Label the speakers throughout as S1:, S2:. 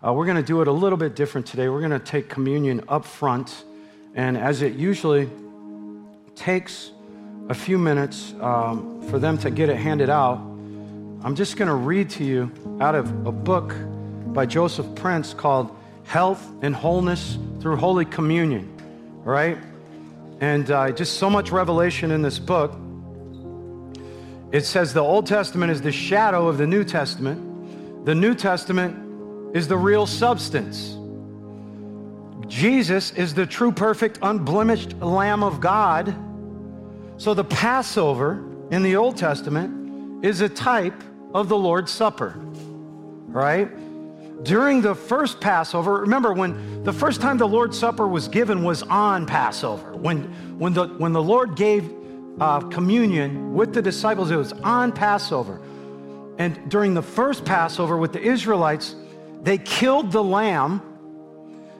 S1: Uh, we're going to do it a little bit different today. We're going to take communion up front, and as it usually takes a few minutes um, for them to get it handed out, I'm just going to read to you out of a book by Joseph Prince called Health and Wholeness Through Holy Communion, right? And uh, just so much revelation in this book. It says the Old Testament is the shadow of the New Testament. The New Testament is the real substance. Jesus is the true, perfect, unblemished Lamb of God. So the Passover in the Old Testament is a type of the Lord's Supper, right? During the first Passover, remember when the first time the Lord's Supper was given was on Passover. When, when, the, when the Lord gave uh, communion with the disciples, it was on Passover. And during the first Passover with the Israelites, they killed the lamb,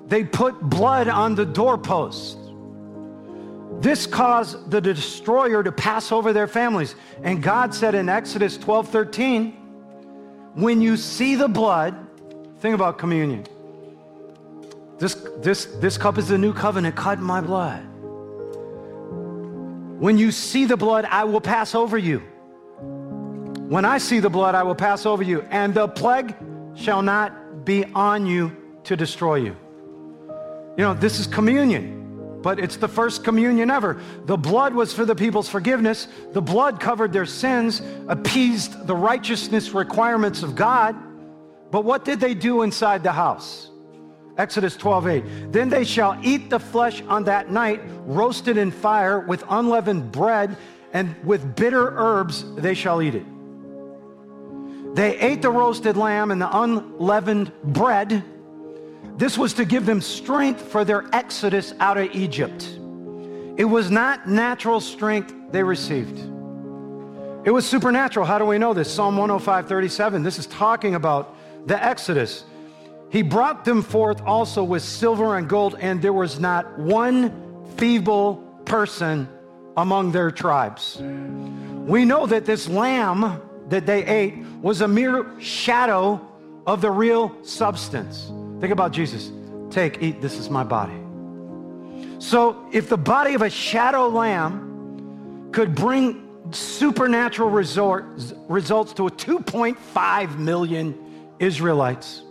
S1: they put blood on the doorposts. This caused the destroyer to pass over their families. And God said in Exodus 12 13, when you see the blood, think about communion. This, this, this cup is the new covenant cut in my blood. When you see the blood, I will pass over you. When I see the blood, I will pass over you, and the plague shall not be on you to destroy you. You know, this is communion, but it's the first communion ever. The blood was for the people's forgiveness, the blood covered their sins, appeased the righteousness requirements of God. But what did they do inside the house? Exodus 12, 8. Then they shall eat the flesh on that night, roasted in fire with unleavened bread, and with bitter herbs they shall eat it. They ate the roasted lamb and the unleavened bread. This was to give them strength for their exodus out of Egypt. It was not natural strength they received. It was supernatural. How do we know this? Psalm 105, 37. This is talking about the Exodus. He brought them forth also with silver and gold, and there was not one feeble person among their tribes. We know that this lamb that they ate was a mere shadow of the real substance. Think about Jesus. Take, eat, this is my body. So, if the body of a shadow lamb could bring supernatural resort, results to 2.5 million Israelites,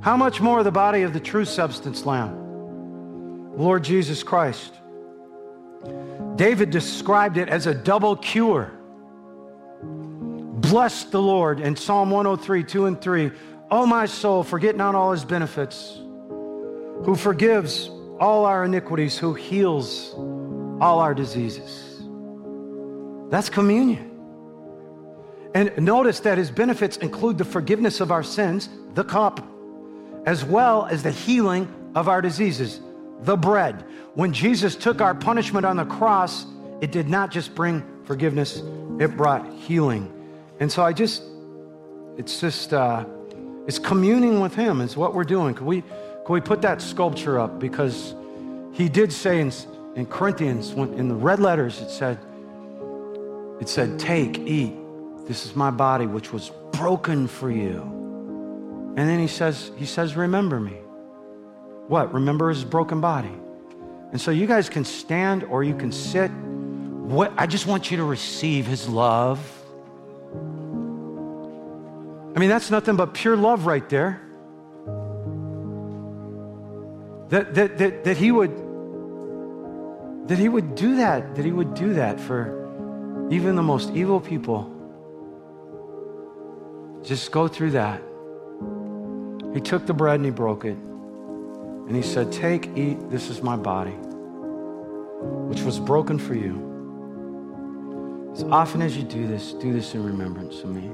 S1: how much more the body of the true substance lamb, Lord Jesus Christ? David described it as a double cure. Bless the Lord in Psalm 103, 2 and 3. Oh, my soul, forget not all his benefits, who forgives all our iniquities, who heals all our diseases. That's communion. And notice that his benefits include the forgiveness of our sins, the cup, as well as the healing of our diseases, the bread. When Jesus took our punishment on the cross, it did not just bring forgiveness, it brought healing. And so I just, it's just, uh, it's communing with Him, is what we're doing. Can we, can we put that sculpture up? Because He did say in, in Corinthians, when, in the red letters, it said, it said, take, eat. This is my body, which was broken for you. And then he says, he says, remember me. What? Remember his broken body. And so you guys can stand or you can sit. What I just want you to receive his love I mean, that's nothing but pure love right there. That, that, that, that he would that he would do that, that he would do that for even the most evil people. Just go through that. He took the bread and he broke it. And he said, Take, eat, this is my body, which was broken for you. As often as you do this, do this in remembrance of me.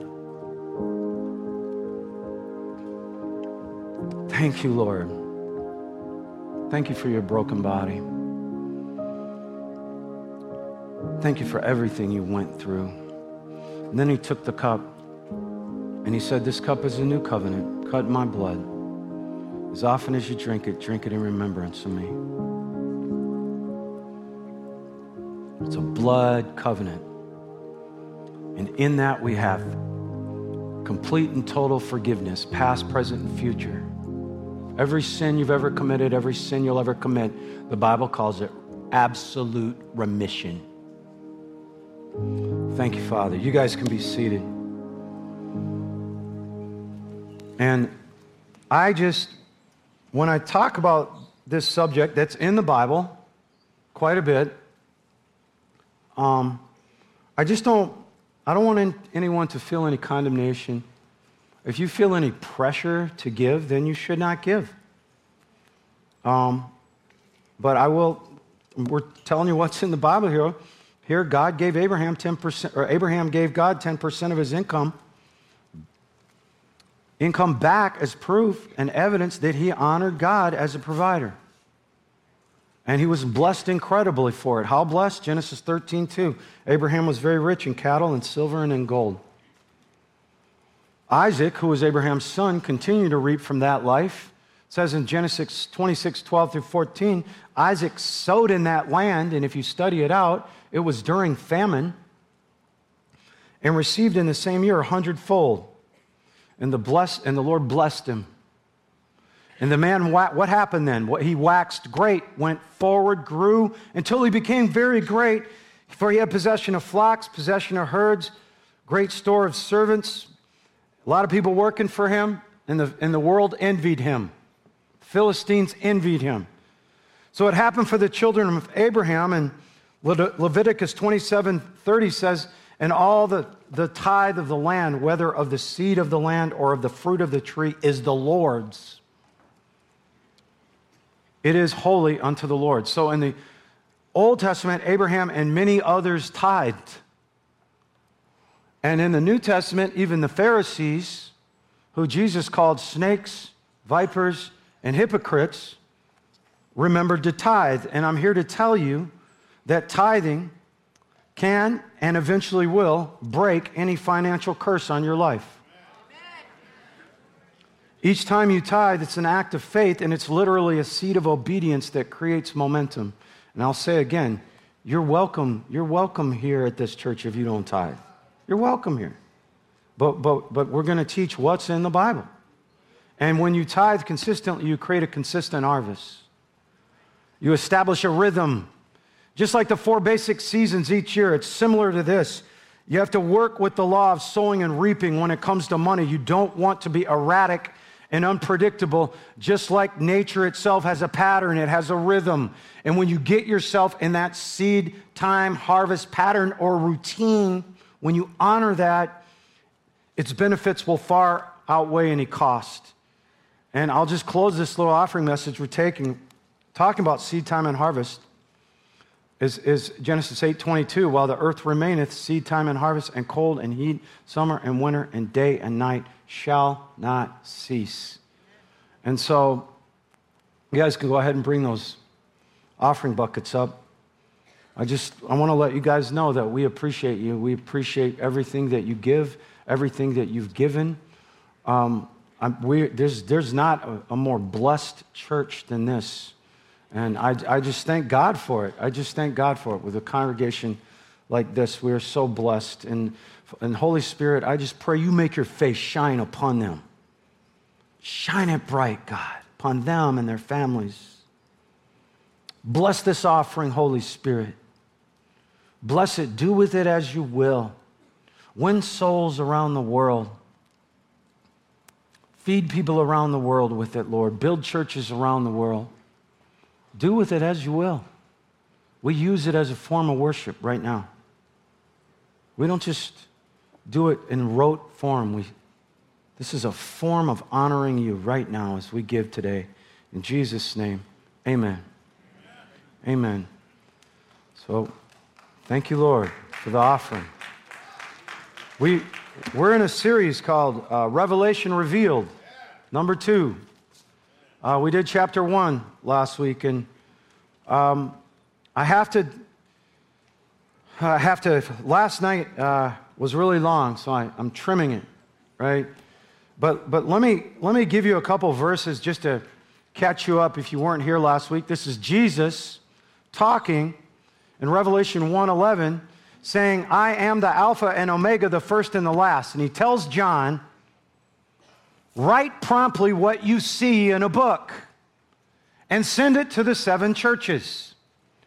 S1: Thank you, Lord. Thank you for your broken body. Thank you for everything you went through. And then he took the cup and he said, This cup is a new covenant, cut in my blood. As often as you drink it, drink it in remembrance of me. It's a blood covenant. And in that we have complete and total forgiveness, past, present, and future Every sin you've ever committed, every sin you'll ever commit, the Bible calls it absolute remission. Thank you, Father. You guys can be seated. And I just, when I talk about this subject that's in the Bible quite a bit, um, I just don't, I don't want anyone to feel any condemnation. If you feel any pressure to give, then you should not give. Um, but I will, we're telling you what's in the Bible here. Here, God gave Abraham 10%, or Abraham gave God 10% of his income. Income back as proof and evidence that he honored God as a provider. And he was blessed incredibly for it. How blessed? Genesis 13, 2. Abraham was very rich in cattle and silver and in gold. Isaac, who was Abraham's son, continued to reap from that life. It says in Genesis 26, 12 through 14, Isaac sowed in that land, and if you study it out, it was during famine, and received in the same year a hundredfold. And the, bless, and the Lord blessed him. And the man, what happened then? He waxed great, went forward, grew until he became very great, for he had possession of flocks, possession of herds, great store of servants, a lot of people working for him, and the, and the world envied him. Philistines envied him. So it happened for the children of Abraham, and Le- Leviticus 27 30 says, And all the, the tithe of the land, whether of the seed of the land or of the fruit of the tree, is the Lord's. It is holy unto the Lord. So in the Old Testament, Abraham and many others tithed. And in the New Testament, even the Pharisees, who Jesus called snakes, vipers, and hypocrites, remembered to tithe. And I'm here to tell you that tithing can and eventually will break any financial curse on your life. Each time you tithe, it's an act of faith and it's literally a seed of obedience that creates momentum. And I'll say again, you're welcome. You're welcome here at this church if you don't tithe. You're welcome here. But, but, but we're going to teach what's in the Bible. And when you tithe consistently, you create a consistent harvest. You establish a rhythm. Just like the four basic seasons each year, it's similar to this. You have to work with the law of sowing and reaping when it comes to money. You don't want to be erratic and unpredictable, just like nature itself has a pattern, it has a rhythm. And when you get yourself in that seed time harvest pattern or routine, when you honor that, its benefits will far outweigh any cost. And I'll just close this little offering message we're taking, talking about seed time and harvest. Is, is Genesis 8 22, while the earth remaineth, seed time and harvest, and cold and heat, summer and winter, and day and night shall not cease. And so, you guys can go ahead and bring those offering buckets up. I just I want to let you guys know that we appreciate you. We appreciate everything that you give, everything that you've given. Um, we, there's, there's not a, a, more blessed church than this. And I, I just thank God for it. I just thank God for it. With a congregation like this, we are so blessed. And, and Holy Spirit, I just pray you make your face shine upon them. Shine it bright, God, upon them and their families. Bless this offering, Holy Spirit. Bless it. Do with it as you will. Win souls around the world. Feed people around the world with it, Lord. Build churches around the world. Do with it as you will. We use it as a form of worship right now. We don't just do it in rote form. We, this is a form of honoring you right now as we give today. In Jesus' name, amen. Amen. amen. So, Thank you, Lord, for the offering. We, we're in a series called uh, Revelation Revealed, number two. Uh, we did chapter one last week, and um, I have to, I have to, last night uh, was really long, so I, I'm trimming it, right? But, but let, me, let me give you a couple verses just to catch you up if you weren't here last week. This is Jesus talking in Revelation 1:11 saying, "I am the Alpha and Omega, the first and the last." And he tells John Write promptly what you see in a book and send it to the seven churches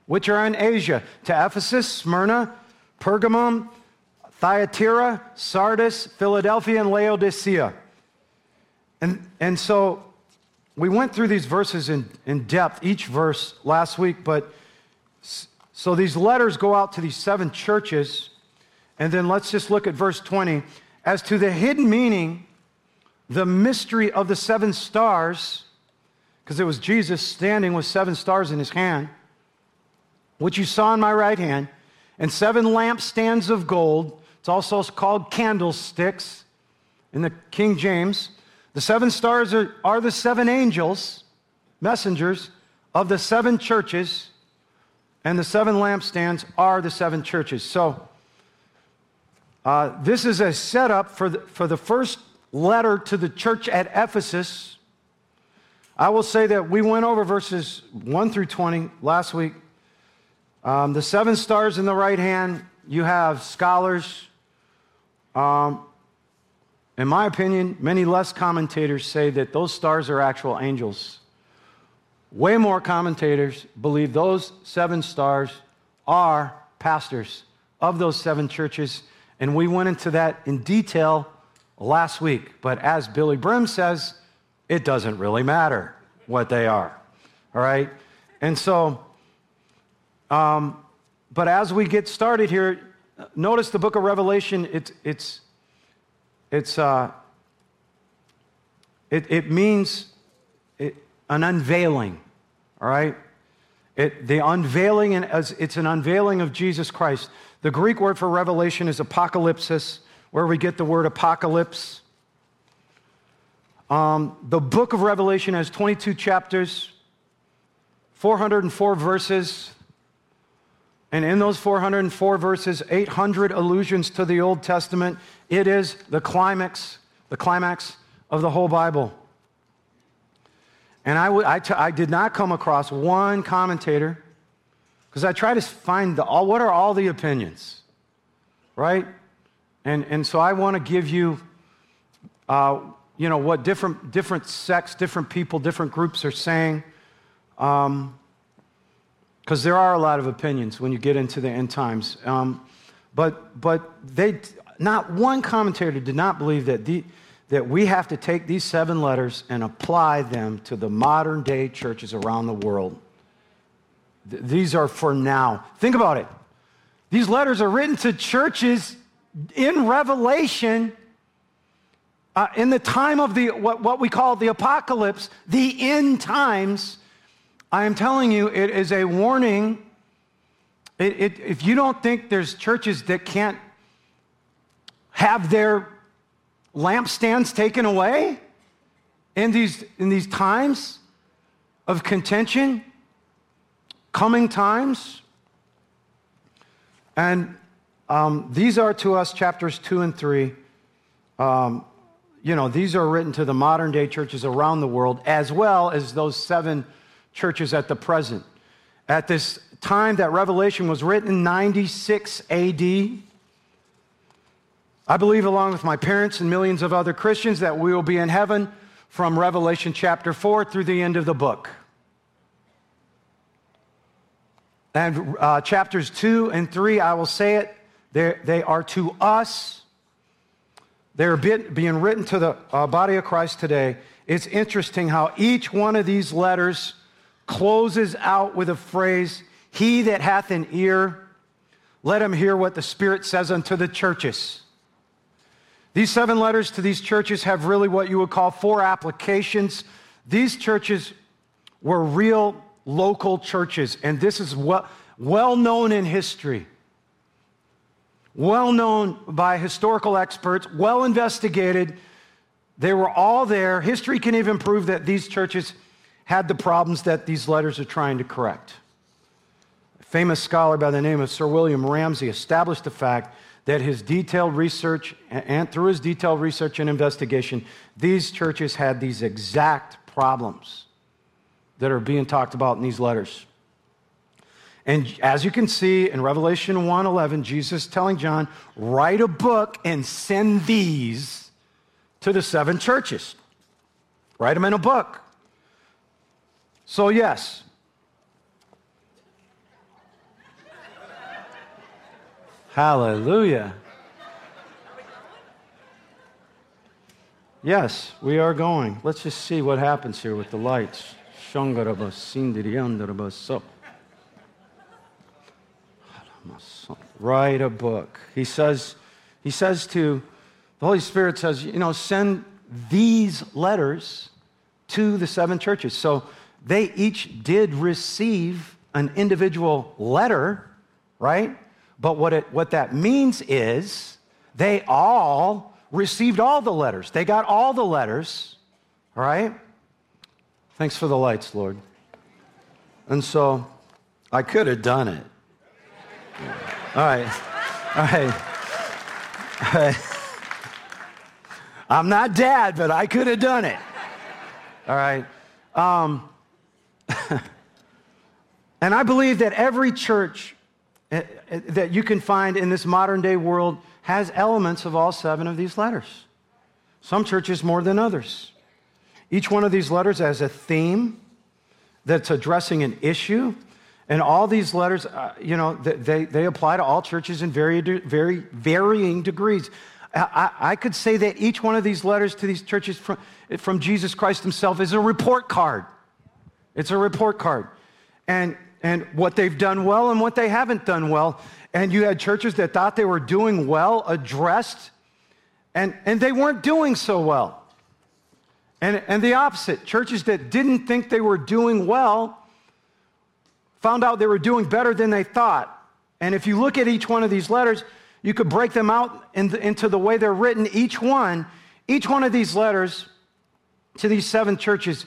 S1: which are in Asia to Ephesus, Smyrna, Pergamum, Thyatira, Sardis, Philadelphia, and Laodicea. And, and so we went through these verses in, in depth, each verse last week, but so these letters go out to these seven churches. And then let's just look at verse 20. As to the hidden meaning, the mystery of the seven stars, because it was Jesus standing with seven stars in his hand, which you saw in my right hand, and seven lampstands of gold. It's also called candlesticks in the King James. The seven stars are, are the seven angels, messengers of the seven churches, and the seven lampstands are the seven churches. So, uh, this is a setup for the, for the first letter to the church at Ephesus. I will say that we went over verses 1 through 20 last week. Um, the seven stars in the right hand, you have scholars. Um, in my opinion, many less commentators say that those stars are actual angels. Way more commentators believe those seven stars are pastors of those seven churches. And we went into that in detail last week. But as Billye Brim says, it doesn't really matter what they are. All right? And so, um, but as we get started here, notice the book of Revelation, it's, it's, it's, uh, it, it means an unveiling, all right? It, the unveiling, and as it's an unveiling of Jesus Christ. The Greek word for revelation is apocalypsis, where we get the word apocalypse. Um, the book of Revelation has 22 chapters, 404 verses, and in those 404 verses, 800 allusions to the Old Testament. It is the climax, the climax of the whole Bible. And I, w- I, t- I did not come across one commentator because I try to find the, all, what are all the opinions, right? And, and so I want to give you, uh, you know, what different, different sects, different people, different groups are saying. Because um, there are a lot of opinions when you get into the end times. Um, but, but they, not one commentator did not believe that, the, that we have to take these seven letters and apply them to the modern day churches around the world. Th- these are for now. Think about it. These letters are written to churches in Revelation, uh, in the time of the what, what we call the apocalypse, the end times, I am telling you, it is a warning. It, it, if you don't think there's churches that can't have their lampstands taken away in these, in these times of contention, coming times, and um, these are to us chapters two and three. Um, you know, these are written to the modern day churches around the world, as well as those seven churches at the present. At this time that Revelation was written, 96 AD, I believe, along with my parents and millions of other Christians, that we will be in heaven from Revelation chapter 4 through the end of the book. And uh, chapters 2 and 3, I will say it, they're, to us. They're being written to the uh, body of Christ today. It's interesting how each one of these letters closes out with a phrase He that hath an ear, let him hear what the Spirit says unto the churches. These seven letters to these churches have really what you would call four applications. These churches were real local churches, and this is well, well known in history well known by historical experts, well investigated. They were all there. History can even prove that these churches had the problems that these letters are trying to correct. A famous scholar by the name of Sir William Ramsay established the fact that his detailed research, and through his detailed research and investigation, these churches had these exact problems that are being talked about in these letters. And as you can see in Revelation 1:11, Jesus telling John, "Write a book and send these to the seven churches." Write them in a book. So, yes. Hallelujah. Yes, we are going. Let's just see what happens here with the lights. Shangarabas. So write a book. He says, he says to, the Holy Spirit says, you know, send these letters to the seven churches. So they each did receive an individual letter, right? But what, it, what that means is they all received all the letters. They got all the letters, all right? Thanks for the lights, Lord. And so I could have done it. All right. All right. All right. I'm not dad, but I could have done it. All right. Um, and I believe that every church that you can find in this modern day world has elements of all seven of these letters. Some churches more than others. Each one of these letters has a theme that's addressing an issue. And all these letters, uh, you know, they, they apply to all churches in very, very varying degrees. I, I, could say that each one of these letters to these churches from, from Jesus Christ himself is a report card. It's a report card. And, and what they've done well and what they haven't done well. And you had churches that thought they were doing well, addressed, and, and they weren't doing so well. And, and the opposite churches that didn't think they were doing well found out they were doing better than they thought. And if you look at each one of these letters, you could break them out in the, into the way they're written. Each one, each one of these letters to these seven churches,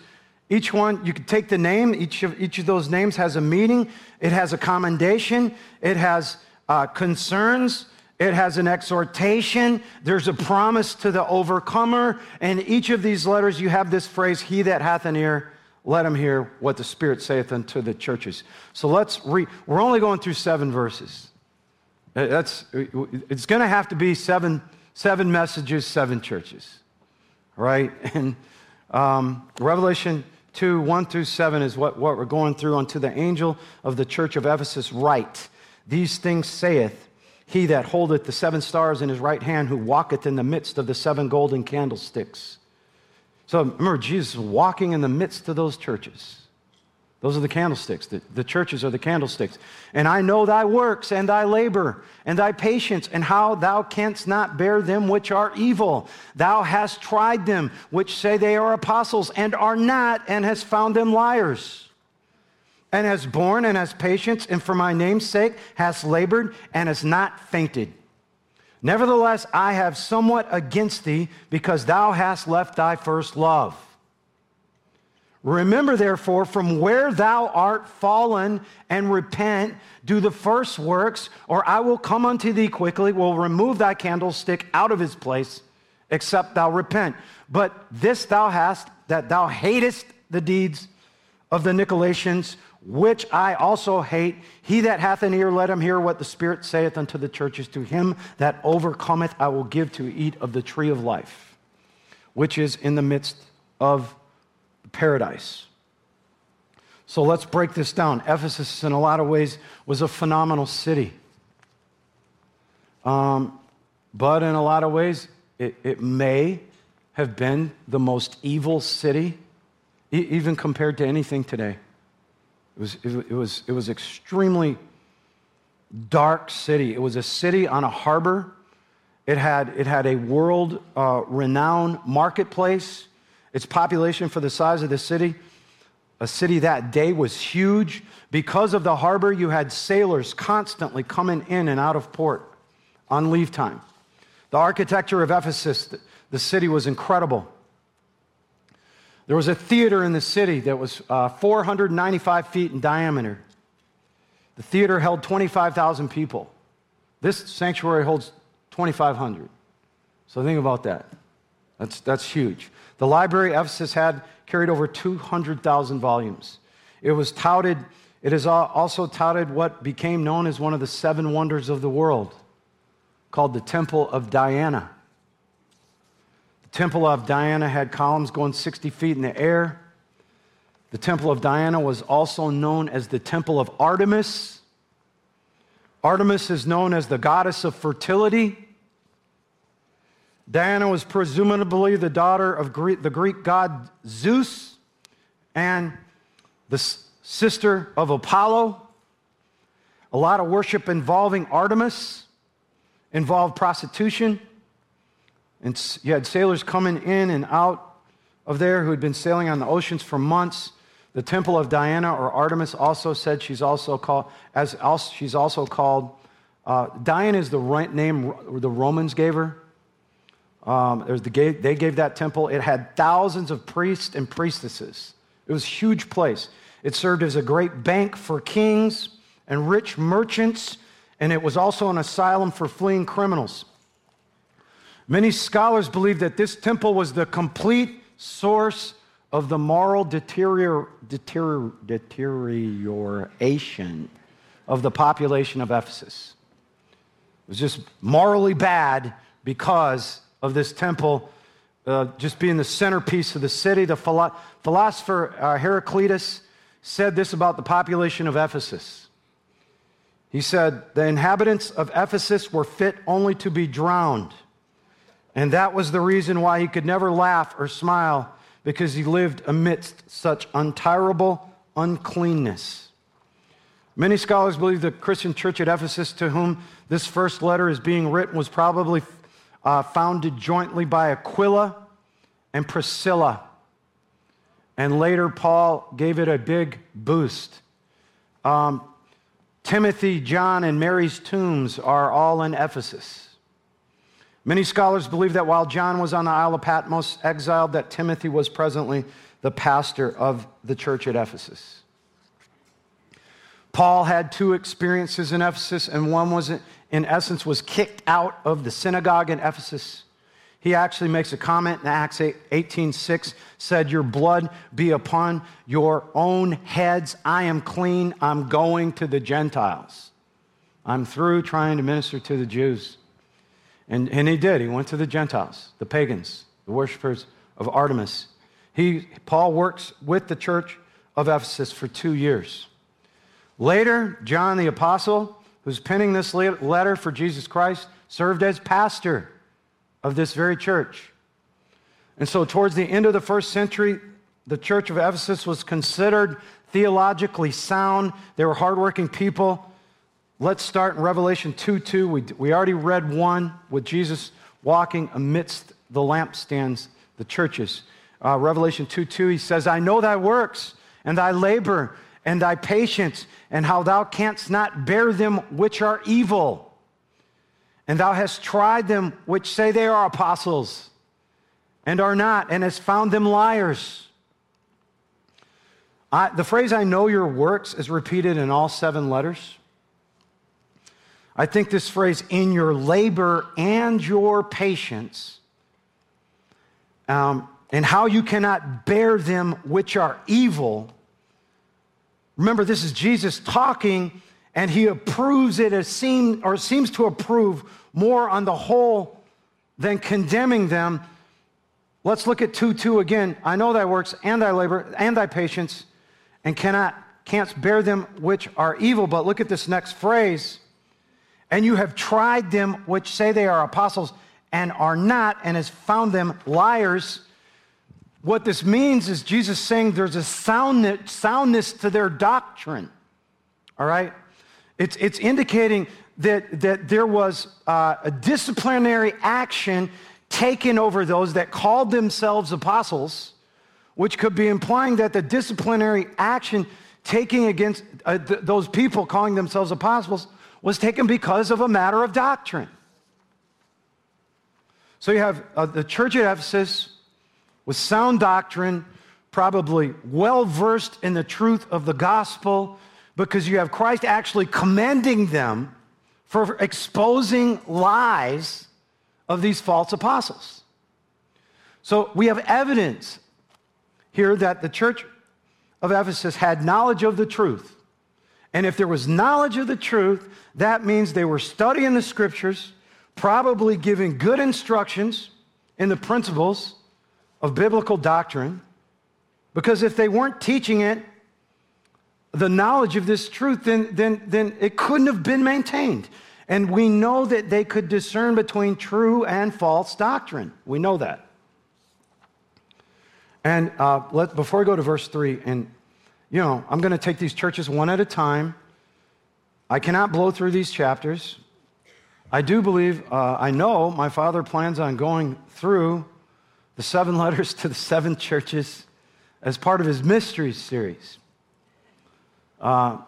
S1: each one, you could take the name, each of, each of those names has a meaning, it has a commendation, it has uh, concerns, it has an exhortation. There's a promise to the overcomer. And each of these letters, you have this phrase, He that hath an ear, let him hear what the Spirit saith unto the churches. So let's read. We're only going through seven verses. Uh, that's, it's going to have to be seven, seven messages, seven churches, right? And um, Revelation 2 1 through 7 is what, what we're going through. Unto the angel of the church of Ephesus, write, These things saith he that holdeth the seven stars in his right hand, who walketh in the midst of the seven golden candlesticks. So remember, Jesus walking in the midst of those churches. Those are the candlesticks. The, the, churches are the candlesticks. And I know thy works and thy labor and thy patience and how thou canst not bear them which are evil. Thou hast tried them which say they are apostles and are not, and hast found them liars and has borne and has patience, and for my name's sake has labored and has not fainted. Nevertheless, I have somewhat against thee, because thou hast left thy first love. Remember, therefore, from where thou art fallen, and repent, do the first works, or I will come unto thee quickly, will remove thy candlestick out of his place, except thou repent. But this thou hast, that thou hatest the deeds of the Nicolaitans, which I also hate. He that hath an ear, let him hear what the Spirit saith unto the churches. To him that overcometh, I will give to eat of the tree of life, which is in the midst of paradise. So let's break this down. Ephesus, in a lot of ways, was a phenomenal city. Um, but in a lot of ways, it, it may have been the most evil city, e- even compared to anything today. It was, it was, it was extremely dark city. It was a city on a harbor. It had, it had a world uh, renowned marketplace. Its population for the size of the city, a city that day was huge. Because of the harbor, you had sailors constantly coming in and out of port on leave time. The architecture of Ephesus, the city was incredible. There was a theater in the city that was uh, 495 feet in diameter. The theater held 25,000 people. This sanctuary holds 2,500. So think about that. That's, that's huge. The library of Ephesus had carried over 200,000 volumes. It was touted, it is also touted what became known as one of the seven wonders of the world, called the Temple of Diana. The Temple of Diana had columns going 60 feet in the air. The Temple of Diana was also known as the Temple of Artemis. Artemis is known as the goddess of fertility. Diana was presumably the daughter of Greek, the Greek god Zeus and the sister of Apollo. A lot of worship involving Artemis involved prostitution. And you had sailors coming in and out of there who had been sailing on the oceans for months. The temple of Diana or Artemis also said she's also called, as also, she's also called, uh, Diana is the right name the Romans gave her. Um, the, they gave that temple. It had thousands of priests and priestesses. It was a huge place. It served as a great bank for kings and rich merchants, and it was also an asylum for fleeing criminals. Many scholars believe that this temple was the complete source of the moral deterior, deterior, deterioration of the population of Ephesus. It was just morally bad because of this temple uh, just being the centerpiece of the city. The philo- philosopher uh, Heraclitus said this about the population of Ephesus. He said, The inhabitants of Ephesus were fit only to be drowned. And that was the reason why he could never laugh or smile, because he lived amidst such untirable uncleanness. Many scholars believe the Christian church at Ephesus, to whom this first letter is being written, was probably uh, founded jointly by Aquila and Priscilla. And later, Paul gave it a big boost. Um, Timothy, John, and Mary's tombs are all in Ephesus. Many scholars believe that while John was on the Isle of Patmos exiled, that Timothy was presently the pastor of the church at Ephesus. Paul had two experiences in Ephesus, and one was, in essence, was kicked out of the synagogue in Ephesus. He actually makes a comment in Acts 18:6 said, "Your blood be upon your own heads. I am clean. I'm going to the Gentiles. I'm through trying to minister to the Jews." And, and he did. He went to the Gentiles, the pagans, the worshippers of Artemis. He, Paul works with the church of Ephesus for two years. Later, John the Apostle, who's penning this letter for Jesus Christ, served as pastor of this very church. And so, towards the end of the first century, the church of Ephesus was considered theologically sound. They were hardworking people. Let's start in Revelation 2 2. We, we already read one with Jesus walking amidst the lampstands, the churches. Uh, Revelation 2 2, he says, I know thy works and thy labor and thy patience, and how thou canst not bear them which are evil. And thou hast tried them which say they are apostles and are not, and hast found them liars. I, the phrase, I know your works, is repeated in all seven letters. I think this phrase, in your labor and your patience, um, and how you cannot bear them which are evil. Remember, this is Jesus talking, and he approves it as seem, or seems to approve more on the whole than condemning them. Let's look at 2 2 again. I know thy works and thy labor and thy patience, and cannot canst bear them which are evil. But look at this next phrase and you have tried them which say they are apostles and are not, and has found them liars. What this means is Jesus saying there's a soundness, soundness to their doctrine. All right? It's, it's indicating that, that there was uh, a disciplinary action taken over those that called themselves apostles, which could be implying that the disciplinary action taking against uh, th- those people calling themselves apostles was taken because of a matter of doctrine. So you have uh, the church at Ephesus with sound doctrine, probably well versed in the truth of the gospel, because you have Christ actually commending them for exposing lies of these false apostles. So we have evidence here that the church of Ephesus had knowledge of the truth. And if there was knowledge of the truth, that means they were studying the scriptures, probably giving good instructions in the principles of biblical doctrine because if they weren't teaching it, the knowledge of this truth, then, then, then it couldn't have been maintained. And we know that they could discern between true and false doctrine. We know that. And uh, let, before we go to verse 3, and you know, I'm going to take these churches one at a time. I cannot blow through these chapters. I do believe, uh, I know my father plans on going through the seven letters to the seven churches as part of his mysteries series. Uh,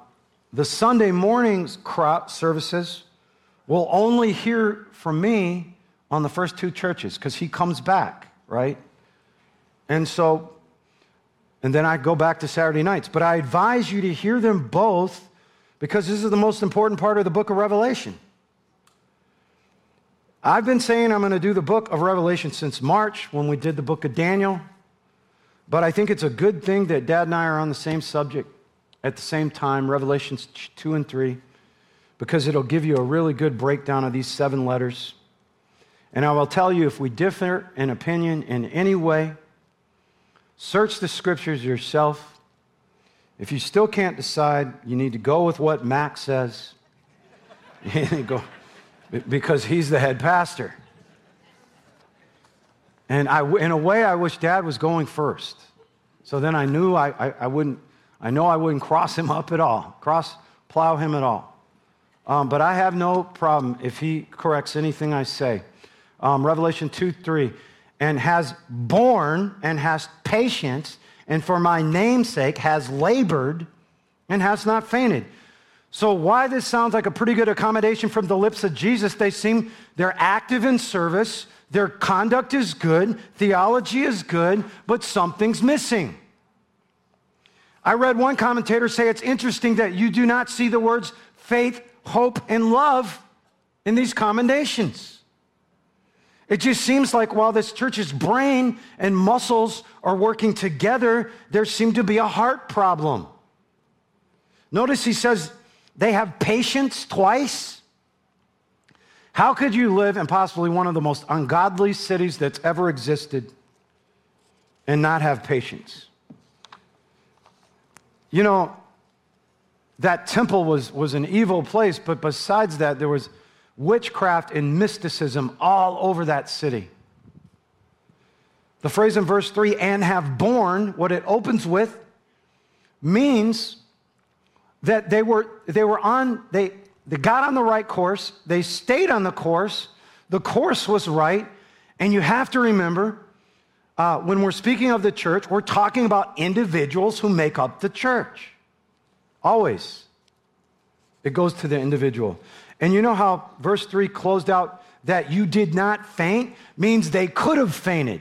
S1: the Sunday mornings crop services will only hear from me on the first two churches because he comes back, right? And so, and then I go back to Saturday nights. But I advise you to hear them both because this is the most important part of the book of Revelation. I've been saying I'm going to do the book of Revelation since March when we did the book of Daniel. But I think it's a good thing that Dad and I are on the same subject at the same time, Revelations 2 and 3, because it'll give you a really good breakdown of these seven letters. And I will tell you if we differ in opinion in any way, search the scriptures yourself. If you still can't decide, you need to go with what Max says. go, because he's the head pastor. And I, in a way, I wish dad was going first. So then I knew I, I, I wouldn't, I know I wouldn't cross him up at all, cross, plow him at all. Um, but I have no problem if he corrects anything I say. Um, Revelation 2 3, and has borne and has patience, and for my name's sake has labored and has not fainted. So, why this sounds like a pretty good accommodation from the lips of Jesus, they seem they're active in service, their conduct is good, theology is good, but something's missing. I read one commentator say it's interesting that you do not see the words faith, hope, and love in these commendations. It just seems like while this church's brain and muscles are working together, there seemed to be a heart problem. Notice he says they have patience twice. How could you live in possibly one of the most ungodly cities that's ever existed and not have patience? You know, that temple was, was an evil place, but besides that, there was witchcraft and mysticism all over that city. The phrase in verse 3, and have borne, what it opens with, means that they were, they were on, they, they got on the right course, they stayed on the course, the course was right, and you have to remember uh, when we're speaking of the church, we're talking about individuals who make up the church. Always. It goes to the individual. And you know how verse 3 closed out that you did not faint? Means they could have fainted.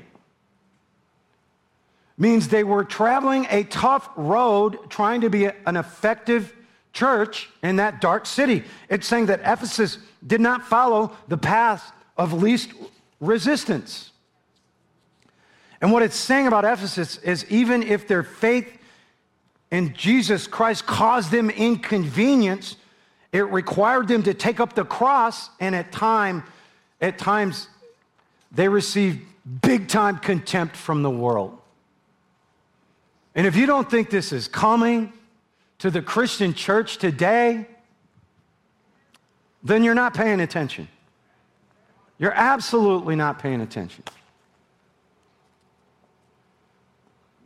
S1: Means they were traveling a tough road trying to be an effective church in that dark city. It's saying that Ephesus did not follow the path of least resistance. And what it's saying about Ephesus is even if their faith in Jesus Christ caused them inconvenience, it required them to take up the cross, and at time, at times they received big time contempt from the world. And if you don't think this is coming, to the Christian church today, then you're not paying attention. You're absolutely not paying attention.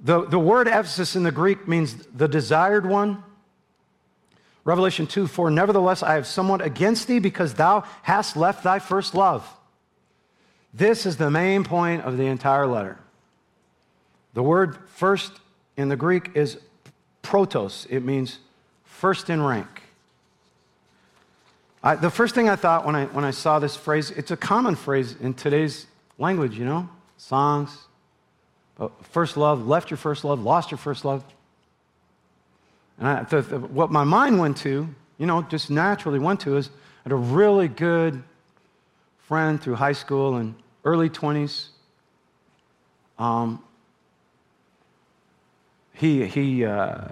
S1: The, the word Ephesus in the Greek means the desired one. Revelation 2 4, nevertheless, I have somewhat against thee because thou hast left thy first love. This is the main point of the entire letter. The word first in the Greek is protos, it means first in rank. I, the first thing I thought when I, when I saw this phrase, it's a common phrase in today's language, you know? Songs. Uh, first love, left your first love, lost your first love. And I, the, the, what my mind went to, you know, just naturally went to is I had a really good friend through high school and early 20s. Um, he, he, uh,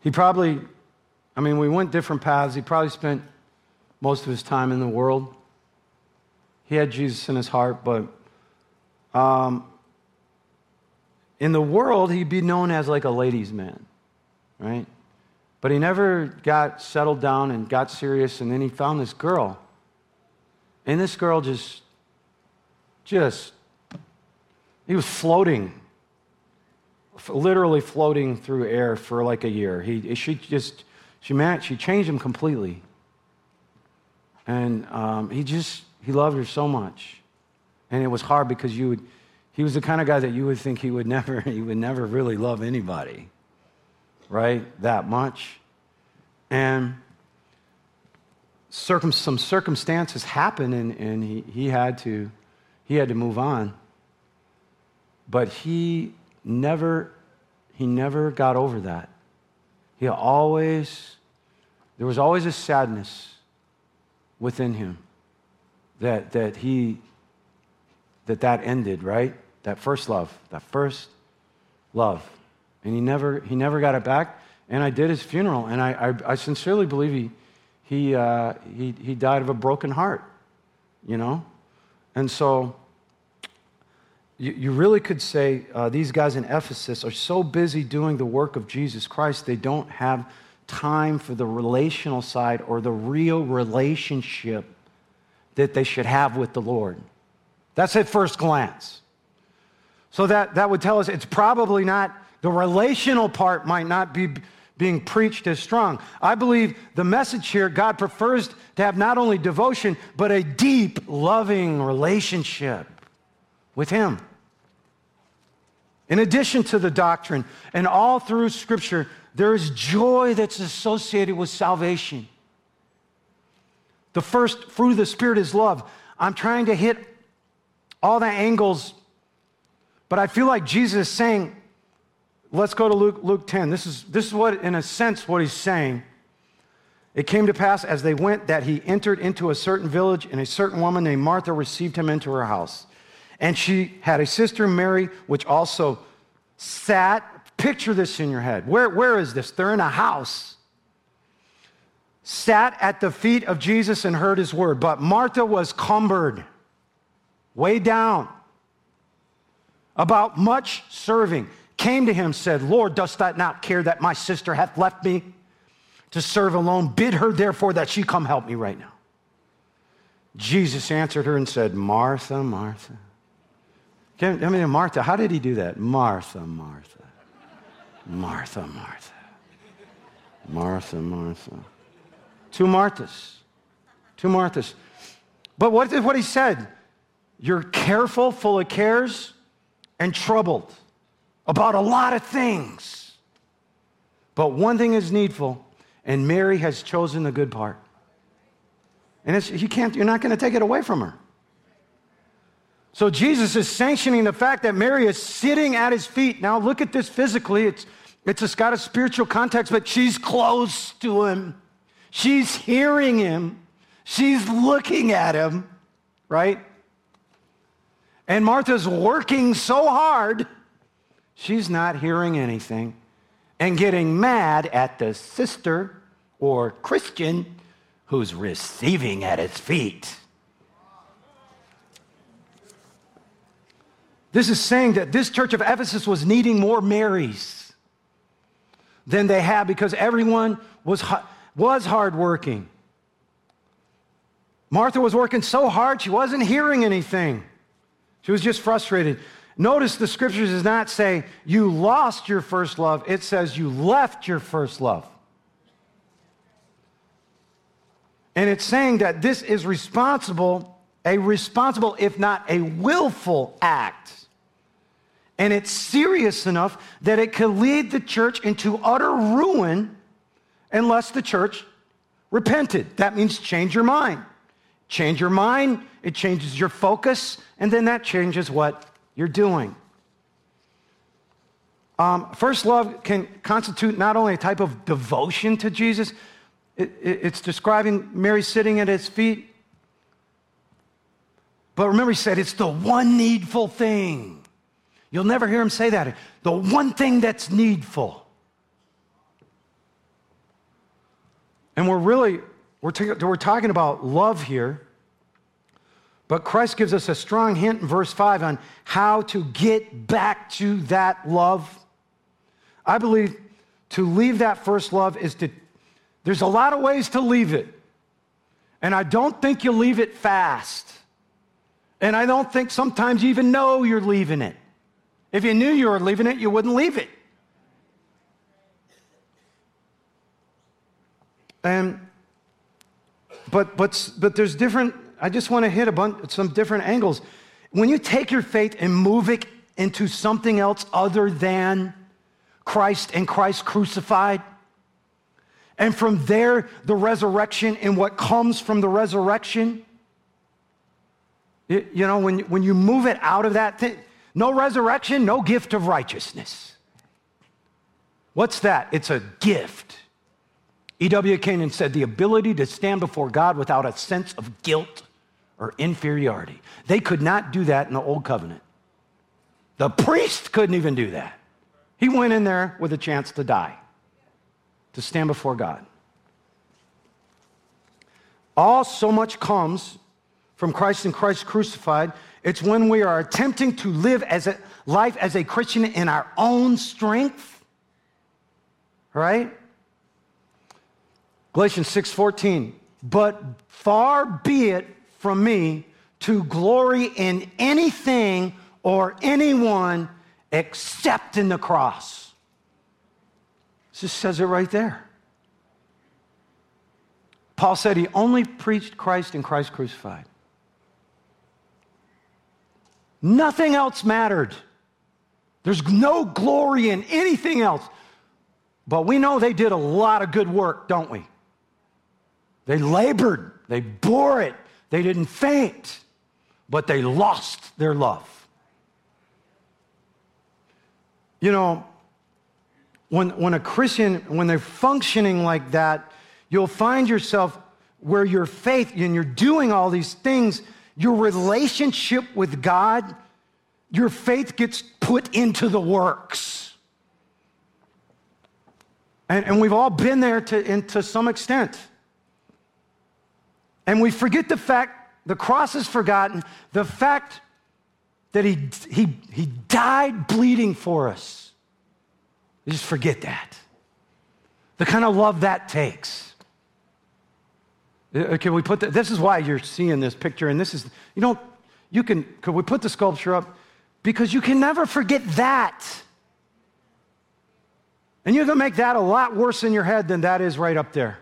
S1: he probably, I mean, we went different paths. He probably spent most of his time in the world. he had Jesus in his heart, but um, in the world, he'd be known as like a ladies' man, right? But he never got settled down and got serious, and then he found this girl. And this girl just, just, he was floating, literally floating through air for like a year. He, she just, she, met, she changed him completely. And um, he just, he loved her so much. And it was hard because you would, he was the kind of guy that you would think he would never, he would never really love anybody, right? That much. And circum, some circumstances happened and, and he, he, had to, he had to move on. But he never, he never got over that. He always, there was always a sadness within him that, that he that that ended right? That first love that first love. And he never he never got it back. And i did his funeral and i i, I sincerely believe he he, uh, he he died of a broken heart you know? And so you, you really could say uh, these guys in ephesus are so busy doing the work of jesus christ they don't have time for the relational side or the real relationship that they should have with the Lord. That's at first glance. So that, that would tell us it's probably not, the relational part might not be being preached as strong. I believe the message here, God prefers to have not only devotion, but a deep, loving relationship with Him. In addition to the doctrine, and all through Scripture, there is joy that's associated with salvation. The first fruit of the Spirit is love. I'm trying to hit all the angles, but I feel like Jesus is saying, let's go to Luke, Luke 10. This is, this is what, in a sense, what he's saying. It came to pass as they went that he entered into a certain village, and a certain woman named Martha received him into her house. And she had a sister, Mary, which also sat. Picture this in your head. Where, where is this? They're in a house sat at the feet of Jesus and heard his word. But Martha was cumbered, way down, about much serving. Came to him, said, Lord, dost thou not care that my sister hath left me to serve alone? Bid her therefore that she come help me right now. Jesus answered her and said, Martha, Martha. I mean, Martha, how did he do that? Martha, Martha. Martha, Martha. Martha, Martha. Two Marthas. Two Marthas. But what, what he said? You're careful, full of cares, and troubled about a lot of things. But one thing is needful, and Mary has chosen the good part. And you can't, you're not going to take it away from her. So Jesus is sanctioning the fact that Mary is sitting at his feet. Now look at this physically. It's, it's got a spiritual context, but she's close to him. She's hearing him, she's looking at him, right? And Martha's working so hard, she's not hearing anything and getting mad at the sister or Christian who's receiving at his feet. This is saying that this church of Ephesus was needing more Marys than they had because everyone was was hardworking. Martha was working so hard, she wasn't hearing anything. She was just frustrated. Notice the scriptures does not say you lost your first love, it says you left your first love. And it's saying that this is responsible, a responsible, if not a willful act. And it's serious enough that it could lead the church into utter ruin unless the church repented. That means change your mind. Change your mind, it changes your focus, and then that changes what you're doing. Um, first love can constitute not only a type of devotion to Jesus, it, it, it's describing Mary sitting at his feet. But remember, he said it's the one needful thing. You'll never hear him say that. The one thing that's needful. And we're really, we're, t- we're talking about love here, But Christ gives us a strong hint in verse 5 on how to get back to that love. I believe to leave that first love is to, there's a lot of ways to leave it. And I don't think you leave it fast. And I don't think sometimes you even know you're leaving it. If you knew you were leaving it, you wouldn't leave it. And but but but there's different I just want to hit a bunch some different angles. When you take your faith and move it into something else other than Christ and Christ crucified, and from there the resurrection and what comes from the resurrection, you, you know, when, when you move it out of that thing, no resurrection, no gift of righteousness. What's that? It's a gift. E.W. Kenyon said the ability to stand before God without a sense of guilt or inferiority. They could not do that in the old covenant. The priest couldn't even do that. He went in there with a chance to die, to stand before God. All so much comes from Christ and Christ crucified. It's when we are attempting to live as a life as a Christian in our own strength. Right? Galatians 6:14. But far be it from me to glory in anything or anyone except in the cross. It just says it right there. Paul said he only preached Christ and Christ crucified. Nothing else mattered. There's no glory in anything else. But we know they did a lot of good work, don't we? They labored, they bore it, they didn't faint, but they lost their love. You know, when, when a Christian, when they're functioning like that, you'll find yourself where your faith and you're doing all these things your relationship with God, your faith gets put into the works. And, and we've all been there to, to some extent. And we forget the fact, the cross is forgotten, the fact that he, he, he died bleeding for us. You just forget that. The kind of love that takes. Uh, can we put that? This is why you're seeing this picture, and this is, you know, you can, could we put the sculpture up? Because you can never forget that. And you're to make that a lot worse in your head than that is right up there.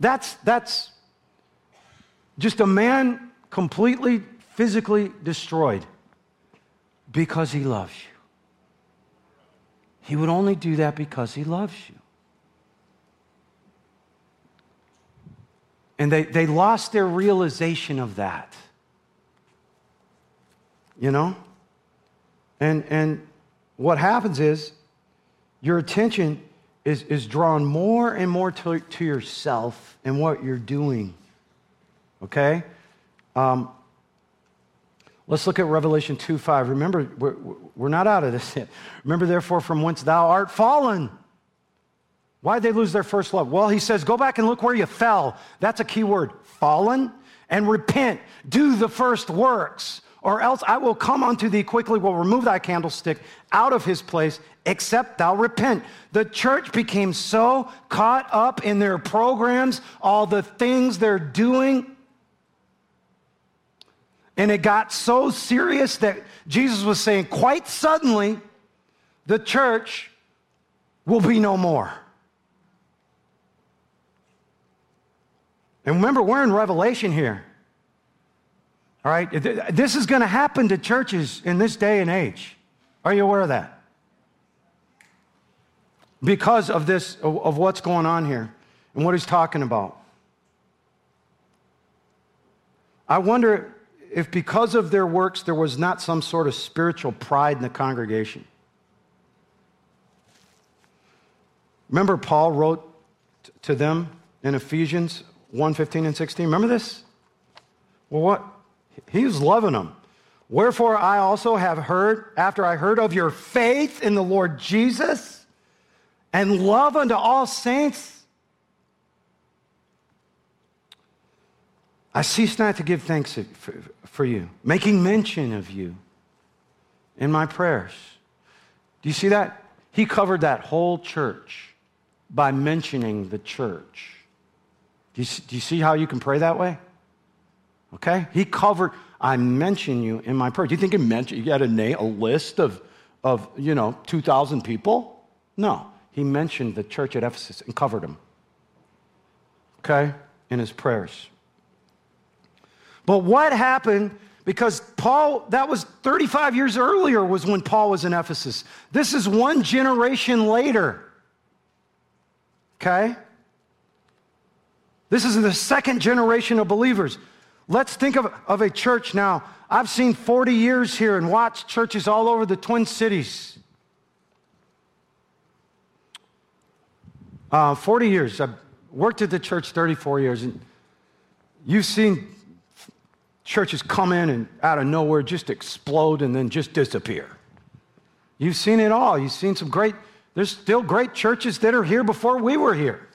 S1: That's, that's just a man completely physically destroyed because he loves you. He would only do that because he loves you. And they, they lost their realization of that. You know? And, and what happens is your attention is, is drawn more and more to, to yourself and what you're doing. Okay? Um, let's look at Revelation 2 5. Remember, we're, we're not out of this yet. Remember, therefore, from whence thou art fallen. Why'd they lose their first love? Well, he says, go back and look where you fell. That's a key word fallen and repent. Do the first works, or else I will come unto thee quickly, will remove thy candlestick out of his place, except thou repent. The church became so caught up in their programs, all the things they're doing. And it got so serious that Jesus was saying, quite suddenly, the church will be no more. And remember, we're in Revelation here. All right? This is going to happen to churches in this day and age. Are you aware of that? Because of this, of what's going on here and what he's talking about. I wonder if because of their works there was not some sort of spiritual pride in the congregation. Remember, Paul wrote to them in Ephesians 1 15 and 16. Remember this? Well, what? He was loving them. Wherefore I also have heard, after I heard of your faith in the Lord Jesus and love unto all saints. I cease not to give thanks for, for you, making mention of you in my prayers. Do you see that? He covered that whole church by mentioning the church. Do you, see, do you see how you can pray that way? Okay? He covered, I mention you in my prayer. Do you think he mentioned, you had a, name, a list of, of, you know, 2,000 people? No. He mentioned the church at Ephesus and covered them. Okay? In his prayers. But what happened because Paul, that was 35 years earlier, was when Paul was in Ephesus. This is one generation later. Okay? This is the second generation of believers. Let's think of, of a church now. I've seen 40 years here and watched churches all over the Twin Cities. Uh, 40 years. I've worked at the church 34 years. And you've seen churches come in and out of nowhere just explode and then just disappear. You've seen it all. You've seen some great, there's still great churches that are here before we were here.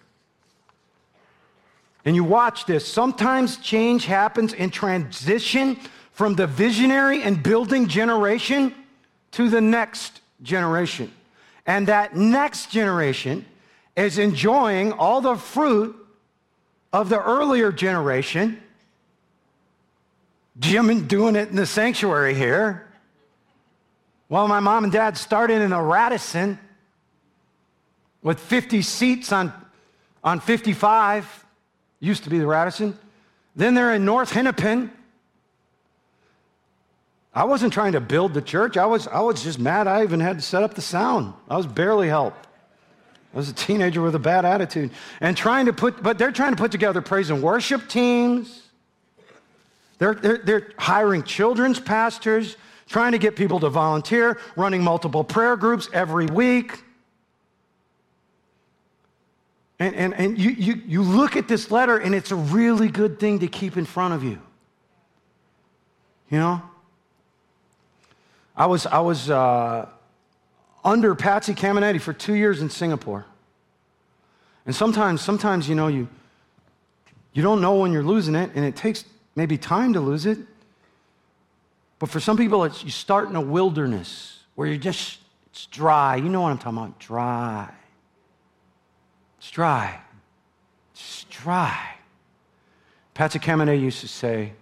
S1: And you watch this. Sometimes change happens in transition from the visionary and building generation to the next generation. And that next generation is enjoying all the fruit of the earlier generation Jim and doing it in the sanctuary here. Well, my mom and dad started in a Radisson with 50 seats on, on 55, used to be the Radisson. Then they're in North Hennepin. I wasn't trying to build the church. I was, I was just mad I even had to set up the sound. I was barely helped. I was a teenager with a bad attitude. And trying to put, but they're trying to put together praise and worship teams they're, they're, they're hiring children's pastors, trying to get people to volunteer, running multiple prayer groups every week. And, and, and you, you, you look at this letter, and it's a really good thing to keep in front of you. You know? I was, I was uh, under Patsy Cameneti for two years in Singapore. And sometimes, sometimes, you know, you, you don't know when you're losing it, and it takes maybe time to lose it. But for some people, it's you start in a wilderness where you're just, it's dry. You know what I'm talking about? Dry. It's dry. It's dry. Patsy Cameneti used to say,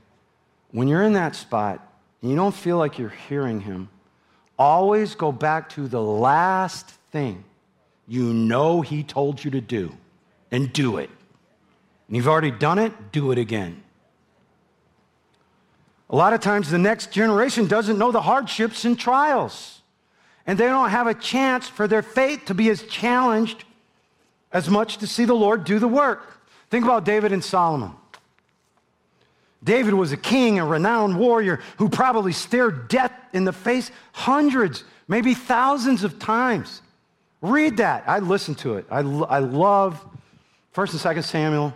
S1: when you're in that spot and you don't feel like you're hearing him, always go back to the last thing you know he told you to do and do it. And you've already done it, do it again. A lot of times, the next generation doesn't know the hardships and trials, and they don't have a chance for their faith to be as challenged as much to see the Lord do the work. Think about David and Solomon. David was a king, a renowned warrior who probably stared death in the face hundreds, maybe thousands of times. Read that. I listen to it. I, I love 1st and 2nd Samuel,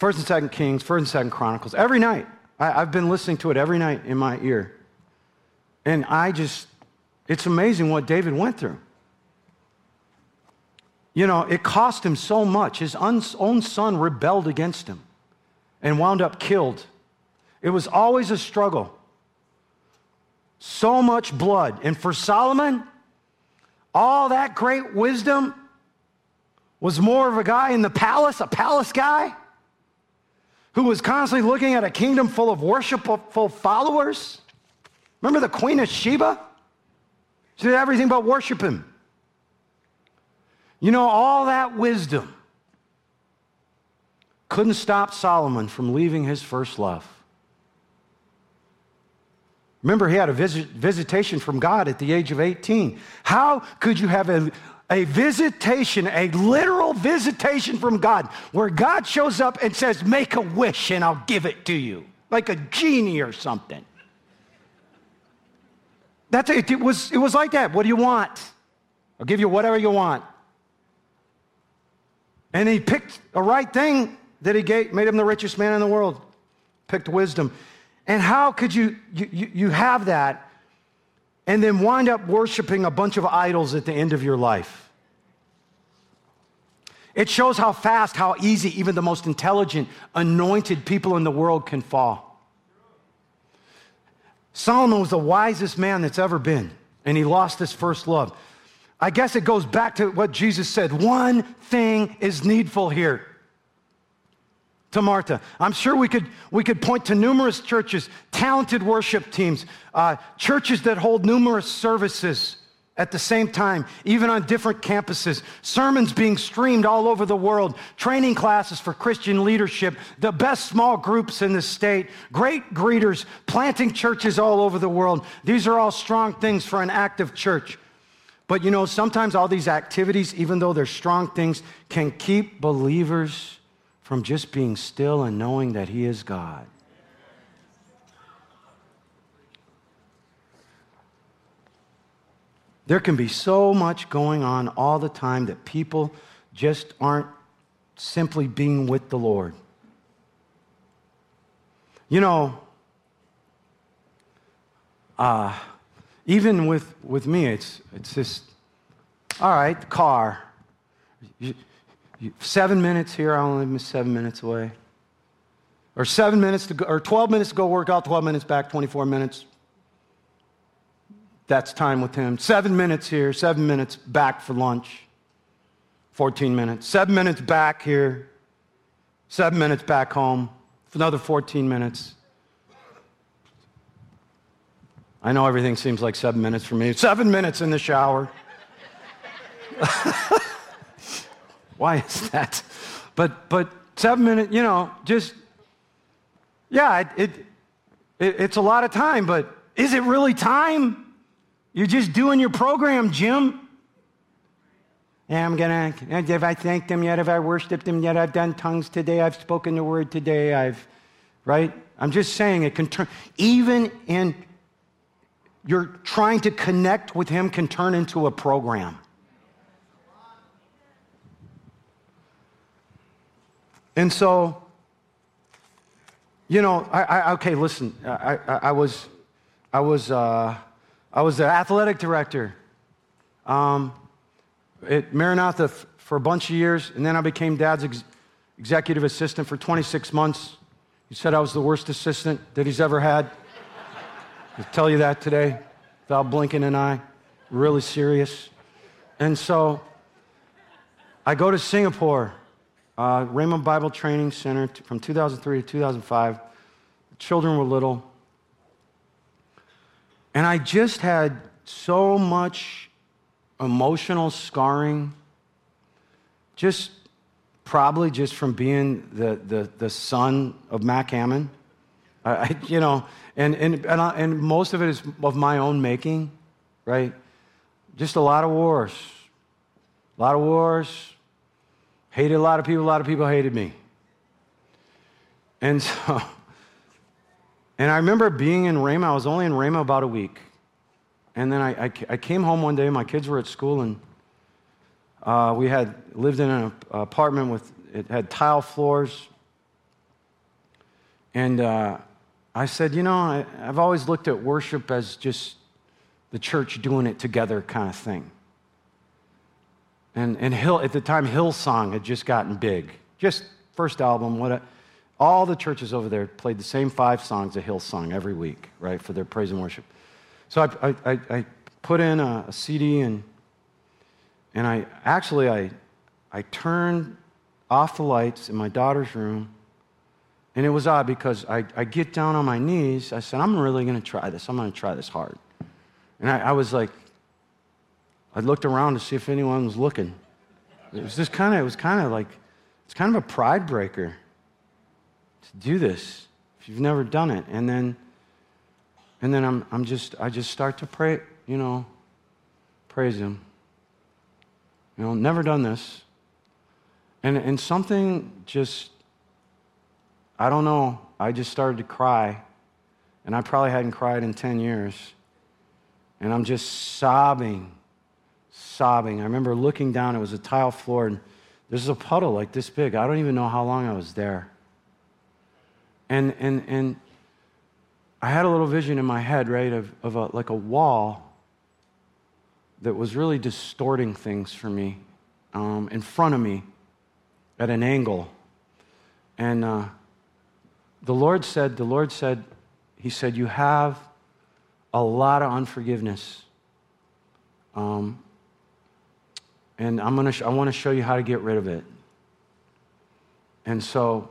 S1: 1st and 2nd Kings, 1st and 2nd Chronicles every night. I, I've been listening to it every night in my ear. And I just, it's amazing what David went through. You know, it cost him so much. His own son rebelled against him and wound up killed. It was always a struggle. So much blood. And for Solomon, all that great wisdom was more of a guy in the palace, a palace guy, who was constantly looking at a kingdom full of worshipful followers. Remember the Queen of Sheba? She did everything but worship him. You know, all that wisdom couldn't stop Solomon from leaving his first love. Remember, he had a visit, visitation from God at the age of 18. How could you have a a visitation, a literal visitation from God, where God shows up and says, Make a wish and I'll give it to you, like a genie or something. That's it. It was, it was like that. What do you want? I'll give you whatever you want. And he picked a right thing that he gave, made him the richest man in the world. Picked wisdom. And how could you, you, you have that and then wind up worshiping a bunch of idols at the end of your life. It shows how fast, how easy even the most intelligent, anointed people in the world can fall. Solomon was the wisest man that's ever been, and he lost his first love. I guess it goes back to what Jesus said one thing is needful here to Martha. I'm sure we could, we could point to numerous churches, talented worship teams, uh, churches that hold numerous services at the same time, even on different campuses, sermons being streamed all over the world, training classes for Christian leadership, the best small groups in the state, great greeters, planting churches all over the world. These are all strong things for an active church. But you know, sometimes all these activities, even though they're strong things, can keep believers from just being still and knowing that He is God. There can be so much going on all the time that people just aren't simply being with the Lord. You know, uh, even with, with me, it's, it's just, all right, car. You, you, seven minutes here, I only miss seven minutes away. Or seven minutes to go, or 12 minutes to go work out, 12 minutes back, 24 minutes. That's time with him. Seven minutes here, seven minutes back for lunch, 14 minutes. Seven minutes back here, seven minutes back home, another 14 minutes. I know everything seems like seven minutes for me. Seven minutes in the shower. Why is that? But, but seven minutes, you know, just, yeah, it, it, it, it's a lot of time, but is it really time? You're just doing your program, Jim. Yeah, I'm gonna, have I thanked him yet? Have I worshiped him yet? I've done tongues today. I've spoken the word today. I've, right? I'm just saying it can turn, even in, you're trying to connect with him can turn into a program. And so, you know, I, I okay, listen, I, I, I was, I was, uh, I was the athletic director um, at Maranatha f- for a bunch of years, and then I became dad's ex- executive assistant for 26 months. He said I was the worst assistant that he's ever had. Tell you that today without blinking an eye. Really serious. And so I go to Singapore, uh, Rhema Bible Training Center from 2003 to 2005. The children were little. And I just had so much emotional scarring, just probably just from being the, the, the son of Mac Hammond. I, you know, and, and, and, I, and most of it is of my own making, right? Just a lot of wars. A lot of wars. Hated a lot of people, a lot of people hated me. And so and I remember being in Rhema. I was only in Rhema about a week. And then I, I, I came home one day. My kids were at school, and uh, we had lived in an apartment with, it had tile floors. And uh, I said, you know, I, I've always looked at worship as just the church doing it together kind of thing. And, and Hill, at the time, Hillsong had just gotten big. Just first album, what a, all the churches over there played the same five songs of Hillsong every week, right, for their praise and worship. So I, I, I put in a, a, CD and, and I actually I, I turned off the lights in my daughter's room. And it was odd because I, I get down on my knees. I said, I'm really going to try this. I'm going to try this hard. And I, I was like, I looked around to see if anyone was looking. It was just kind of, it was kind of like, it's kind of a pride breaker to do this if you've never done it. And then, and then I'm, I'm just, I just start to pray, you know, praise Him. You know, never done this. And, and something just, I don't know, I just started to cry. And I probably hadn't cried in 10 years. And I'm just sobbing, sobbing. I remember looking down, it was a tile floor, and there's a puddle like this big. I don't even know how long I was there. And, and, and I had a little vision in my head, right, of, of a, like a wall that was really distorting things for me um, in front of me. at an angle. And uh, the Lord said, the Lord said, He said, You have a lot of unforgiveness. Um, and I'm gonna sh- I want to show you how to get rid of it. And so,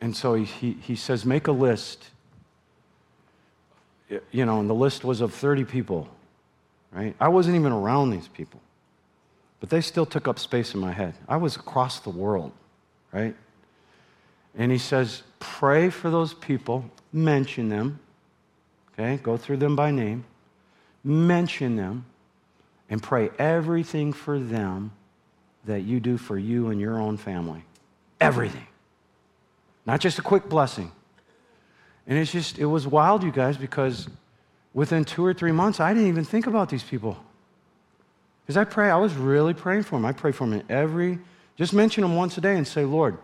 S1: and so he, he, he says, make a list. You know, and the list was of 30 people, right? I wasn't even around these people, but they still took up space in my head. I was across the world, right? And he says, pray for those people, mention them, okay? Go through them by name, mention them, and pray everything for them that you do for you and your own family. Everything. Not just a quick blessing. And it's just, it was wild, you guys, because within two or three months, I didn't even think about these people. Because I pray, I was really praying for them. I pray for them in every, just mention them once a day and say, Lord,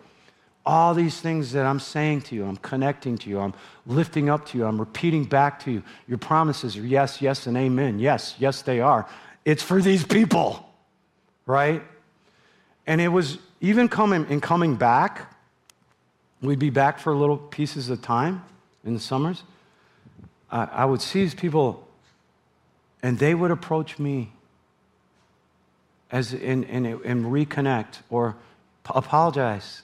S1: all these things that I'm saying to you, I'm connecting to you, I'm lifting up to you, I'm repeating back to you. Your promises are yes, yes, and amen. Yes, yes, they are. It's for these people, right? And it was even coming in coming back, we'd be back for little pieces of time in the summers. I, I would see these people, and they would approach me as in, in, in reconnect or apologize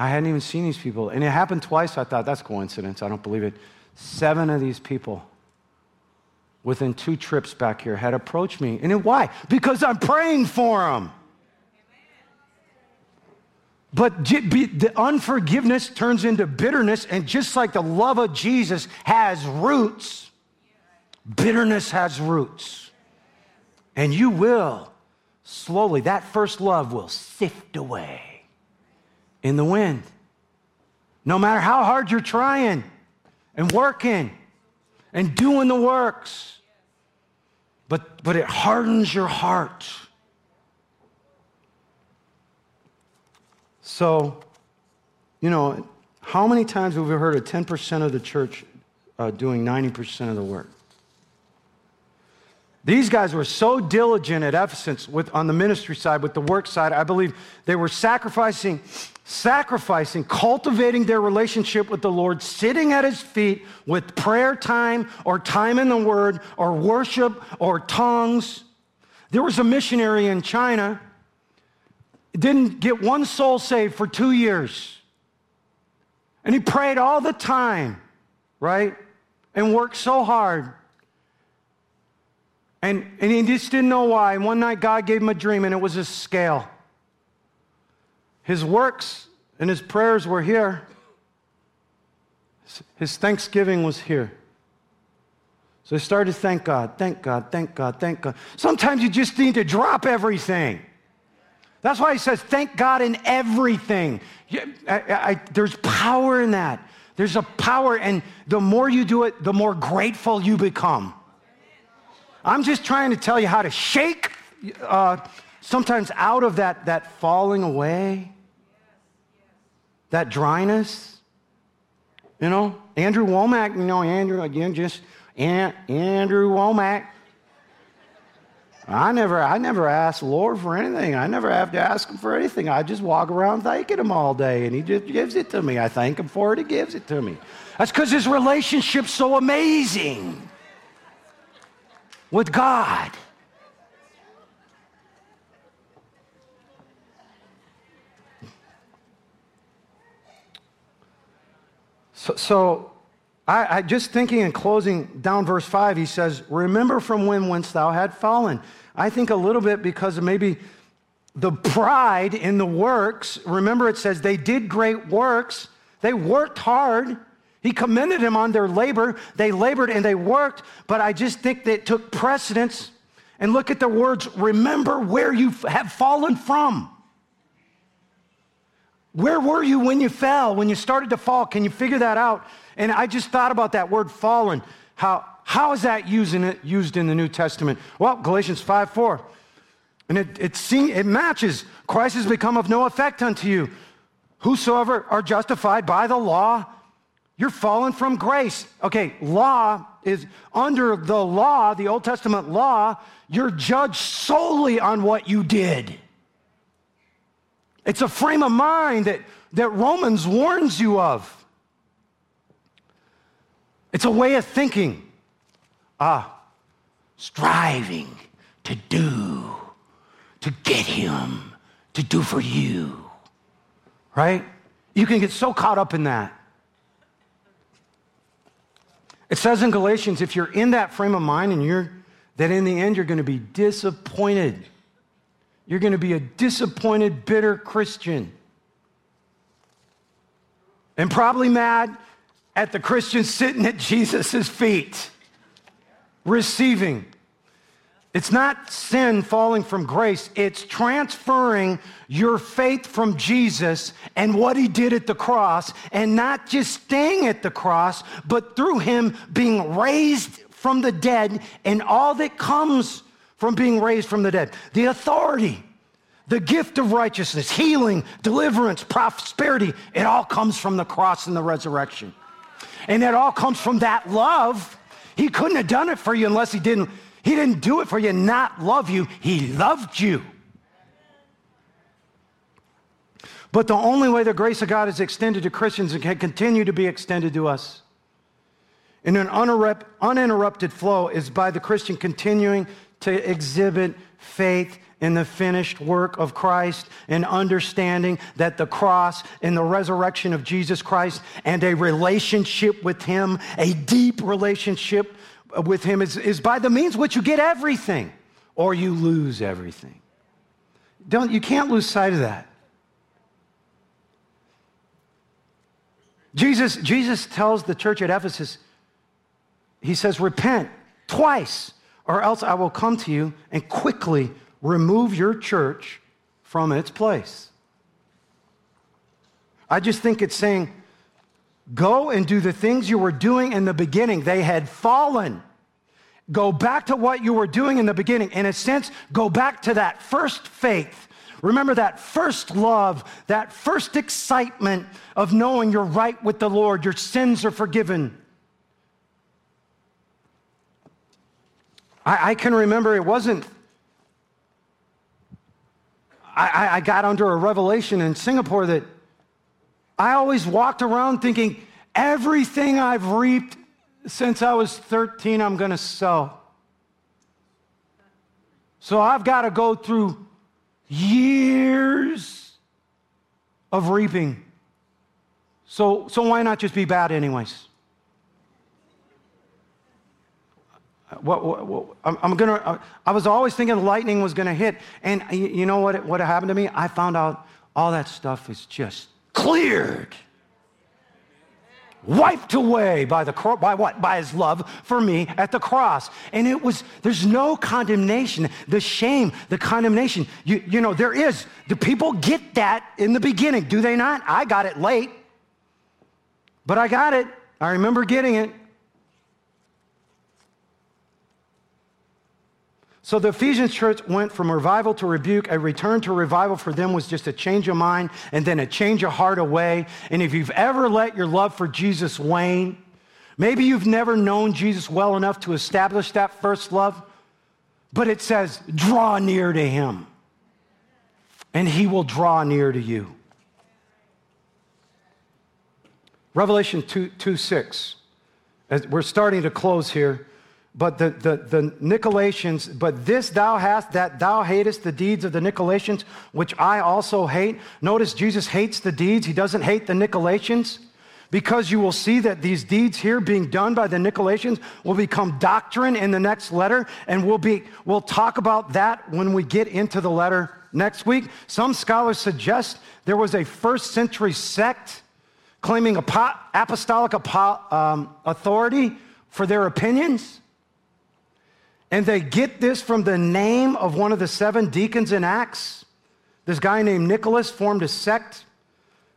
S1: I hadn't even seen these people. And it happened twice. I thought, that's coincidence. I don't believe it. Seven of these people within two trips back here had approached me. And why? Because I'm praying for them. But the unforgiveness turns into bitterness, and just like the love of Jesus has roots, bitterness has roots. And you will slowly, that first love will sift away in the wind. No matter how hard you're trying and working and doing the works, but, but it hardens your heart. So, you know, how many times have we heard of 10% of the church uh, doing 90% of the work? These guys were so diligent at Ephesus with, on the ministry side, with the work side. I believe they were sacrificing sacrificing, cultivating their relationship with the Lord, sitting at his feet with prayer time or time in the Word or worship or tongues. There was a missionary in China, didn't get one soul saved for two years. And he prayed all the time, right? And worked so hard. And, and he just didn't know why. And one night God gave him a dream, and it was a scale. His works and his prayers were here. His thanksgiving was here. So he started to thank God, thank God, thank God, thank God. Sometimes you just need to drop everything. That's why he says, thank God in everything. I, I, there's power in that. There's a power, and the more you do it, the more grateful you become. I'm just trying to tell you how to shake uh, sometimes out of that, that falling away that dryness. You know, Andrew Wommack, you know, Andrew, again, just Andrew Wommack. I never, I never ask Lord for anything. I never have to ask him for anything. I just walk around thanking him all day, and he just gives it to me. I thank him for it, he gives it to me. That's because his relationship's so amazing with God. So, so I, I, just thinking and closing down verse 5, he says, Remember from when whence thou had fallen. I think a little bit because of maybe the pride in the works. Remember, it says they did great works, they worked hard. He commended him on their labor. They labored and they worked, but I just think that took precedence. And look at the words remember where you have fallen from. Where were you when you fell, when you started to fall? Can you figure that out? And I just thought about that word fallen. How, how is that used in, it, used in the New Testament? Well, Galatians 5 4. And it, it, it matches. Christ has become of no effect unto you. Whosoever are justified by the law, you're fallen from grace. Okay, law is under the law, the Old Testament law, you're judged solely on what you did. It's a frame of mind that, that Romans warns you of. It's a way of thinking. Ah, striving to do, to get him, to do for you. Right? You can get so caught up in that. It says in Galatians if you're in that frame of mind and you're that in the end you're going to be disappointed. You're going to be a disappointed, bitter Christian. And probably mad at the Christian sitting at Jesus' feet, receiving. It's not sin falling from grace, it's transferring your faith from Jesus and what he did at the cross, and not just staying at the cross, but through him being raised from the dead and all that comes from being raised from the dead the authority, the gift of righteousness, healing, deliverance, prosperity it all comes from the cross and the resurrection. And it all comes from that love. He couldn't have done it for you unless he didn't he didn't do it for you, not love you. He loved you. But the only way the grace of God is extended to Christians and can continue to be extended to us in an uninterrupted flow is by the Christian continuing to exhibit faith in the finished work of Christ and understanding that the cross and the resurrection of Jesus Christ and a relationship with Him, a deep relationship with Him is, is by the means which you get everything or you lose everything. Don't, you can't lose sight of that. Jesus, Jesus tells the church at Ephesus, He says, Repent twice, or else I will come to you and quickly remove your church from its place. I just think it's saying, Go and do the things you were doing in the beginning. They had fallen. Go back to what you were doing in the beginning. In a sense, go back to that first faith. Remember that first love, that first excitement of knowing you're right with the Lord, your sins are forgiven. I, I can remember it wasn't, I, I got under a revelation in Singapore that I always walked around thinking, everything I've reaped since I was 13, I'm going to sell. So I've got to go through years of reaping. So, so why not just be bad, anyways? What, what, what, I'm, gonna. I was always thinking lightning was gonna hit, and you know what? What happened to me? I found out all that stuff is just cleared. Wiped away by the by what? By his love for me at the cross. And it was there's no condemnation. The shame the condemnation. You, you know there is. Do people get that in the beginning do they not? I got it late but i got it. I remember getting it So the Ephesians church went from revival to rebuke. A return to revival for them was just a change of mind and then a change of heart away. And if you've ever let your love for Jesus wane, maybe you've never known Jesus well enough to establish that first love, but it says, draw near to him, and he will draw near to you. Revelation 2, 2 6. As we're starting to close here. But the, the, the Nicolaitans, but this thou hast that thou hatest the deeds of the Nicolaitans, which I also hate. Notice Jesus hates the deeds, he doesn't hate the Nicolaitans. Because you will see that these deeds here being done by the Nicolaitans will become doctrine in the next letter, and we'll, be, we'll talk about that when we get into the letter next week. Some scholars suggest there was a first century sect claiming apostolic um, authority for their opinions. And they get this from the name of one of the seven deacons in Acts. This guy named Nicholas formed a sect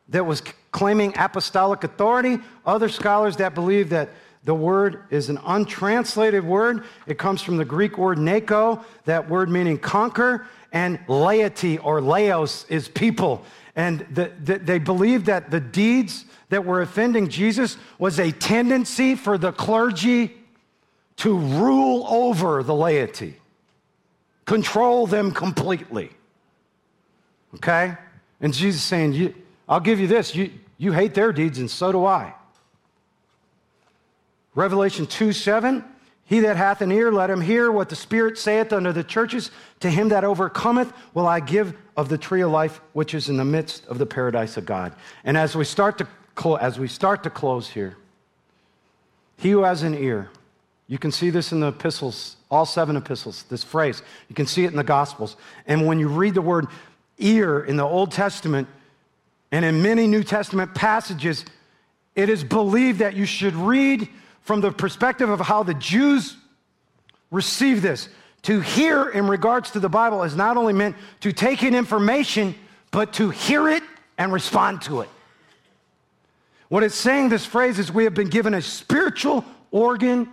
S1: that was claiming apostolic authority. Other scholars that believe that the word is an untranslated word. It comes from the Greek word neko, that word meaning conquer, and laity or laos is people. And the, the, they believed that the deeds that were offending Jesus was a tendency for the clergy to rule over the laity, control them completely. Okay? And Jesus is saying, I'll give you this. You, you hate their deeds, and so do I. Revelation 2 7, he that hath an ear, let him hear what the Spirit saith unto the churches. To him that overcometh will I give of the tree of life, which is in the midst of the paradise of God. And as we start to, clo- as we start to close here, he who has an ear, you can see this in the epistles, all seven epistles, this phrase. You can see it in the Gospels. And when you read the word ear in the Old Testament and in many New Testament passages, it is believed that you should read from the perspective of how the Jews receive this. To hear in regards to the Bible is not only meant to take in information, but to hear it and respond to it. What it's saying, this phrase, is we have been given a spiritual organ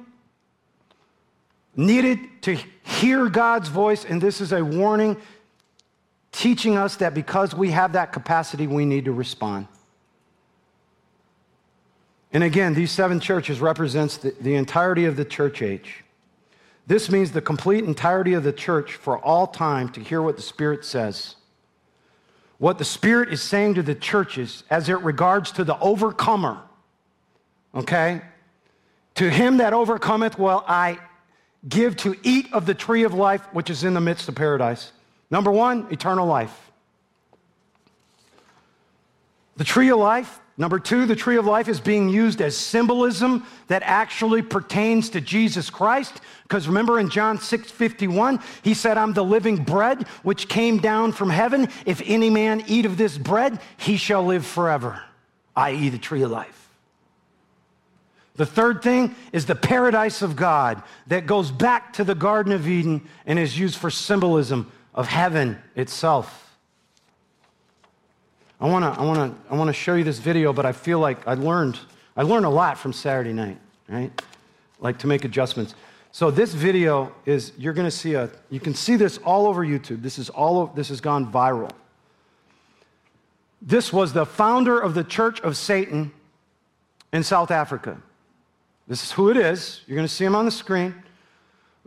S1: needed to hear God's voice, and this is a warning teaching us that because we have that capacity, we need to respond. And again, these seven churches represents the, the entirety of the church age. This means the complete entirety of the church for all time to hear what the Spirit says. What the Spirit is saying to the churches as it regards to the overcomer. Okay? To him that overcometh well, I give to eat of the tree of life which is in the midst of paradise. Number one, eternal life. The tree of life Number two, the tree of life is being used as symbolism that actually pertains to Jesus Christ. Because remember in John 6 51, he said, I'm the living bread which came down from heaven. If any man eat of this bread, he shall live forever, i.e., the tree of life. The third thing is the paradise of God that goes back to the Garden of Eden and is used for symbolism of heaven itself. I want to I wanna, I wanna show you this video, but I feel like I learned, I learned a lot from Saturday night, right? Like to make adjustments. So this video is, you're going to see a, you can see this all over YouTube. This is all, of, this has gone viral. This was the founder of the Church of Satan in South Africa. This is who it is. You're going to see him on the screen.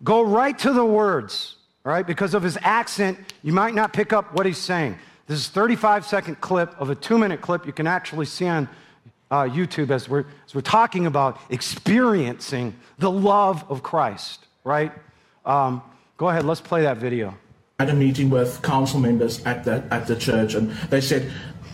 S1: Go right to the words, all right? Because of his accent, you might not pick up what he's saying. This is a 35 second clip of a two minute clip you can actually see on uh, YouTube as we're, as we're talking about experiencing the love of Christ, right? Um, go ahead, let's play that video.
S2: I had a meeting with council members at the, at the church, and they said,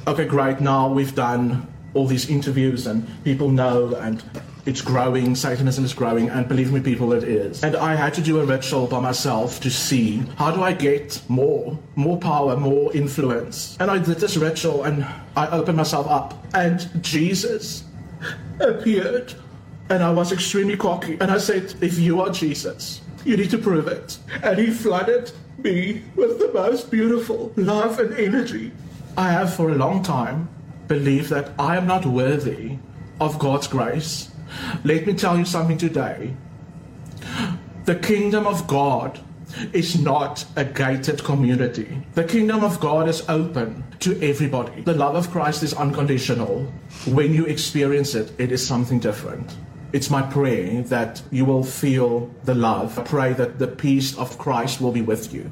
S2: okay, great, now we've done all these interviews and people know and it's growing, Satanism is growing, and believe me, people, it is. And I had to do a ritual by myself to see how do I get more, more power, more influence. And I did this ritual and I opened myself up, and Jesus appeared. And I was extremely cocky. And I said, if you are Jesus, you need to prove it. And he flooded me with the most beautiful love and energy. I have for a long time believed that I am not worthy of God's grace let me tell you something today. The kingdom of God is not a gated community. The kingdom of God is open to everybody. The love of Christ is unconditional. When you experience it, it is something different. It's my prayer that you will feel the love. I pray that the peace of Christ will be with you.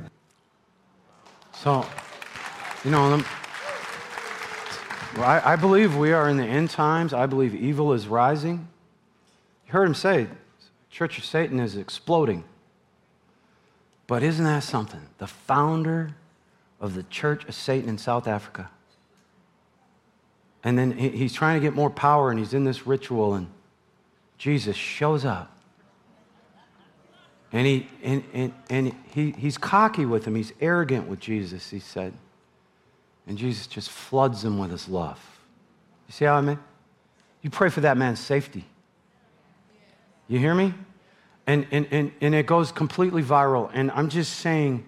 S1: So, you know, I, I believe we are in the end times. I believe evil is rising. You heard him say, Church of Satan is exploding. But isn't that something? The founder of the Church of Satan in South Africa. And then he's trying to get more power and he's in this ritual, and Jesus shows up. And, he, and, and, and he, he's cocky with him, he's arrogant with Jesus, he said. And Jesus just floods him with his love. You see how I mean? You pray for that man's safety. You hear me? And, and, and, and it goes completely viral. And I'm just saying,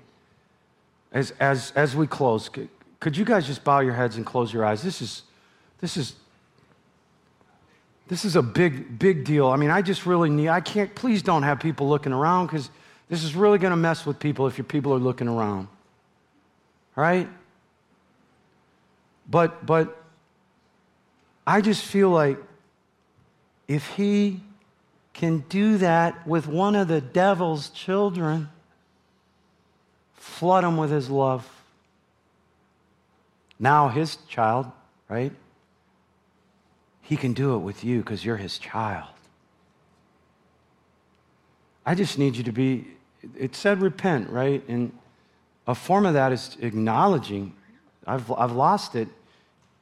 S1: as, as, as we close, could, could you guys just bow your heads and close your eyes? This is, this is, this is a big, big deal. I mean, I just really need, I can't, please don't have people looking around because this is really going to mess with people if your people are looking around. Right? But, but I just feel like if he can do that with one of the devil's children. Flood him with his love. now his child, right? He can do it with you because you're his child. I just need you to be, it said repent, right? And a form of that is acknowledging, I've, I've lost it.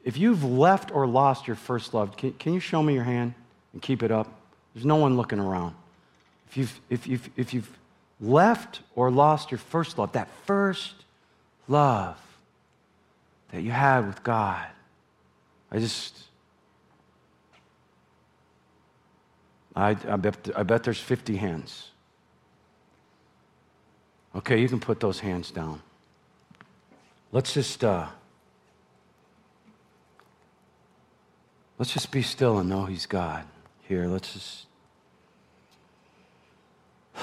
S1: If you've left or lost your first love, can, can you show me your hand and keep it up? There's no one looking around. If you've, if, you've, if you've left or lost your first love, that first love that you had with God, I just, I, I, bet, I bet there's 50 hands. Okay, you can put those hands down. Let's just uh, let's just be still and know He's God. Here, let's just.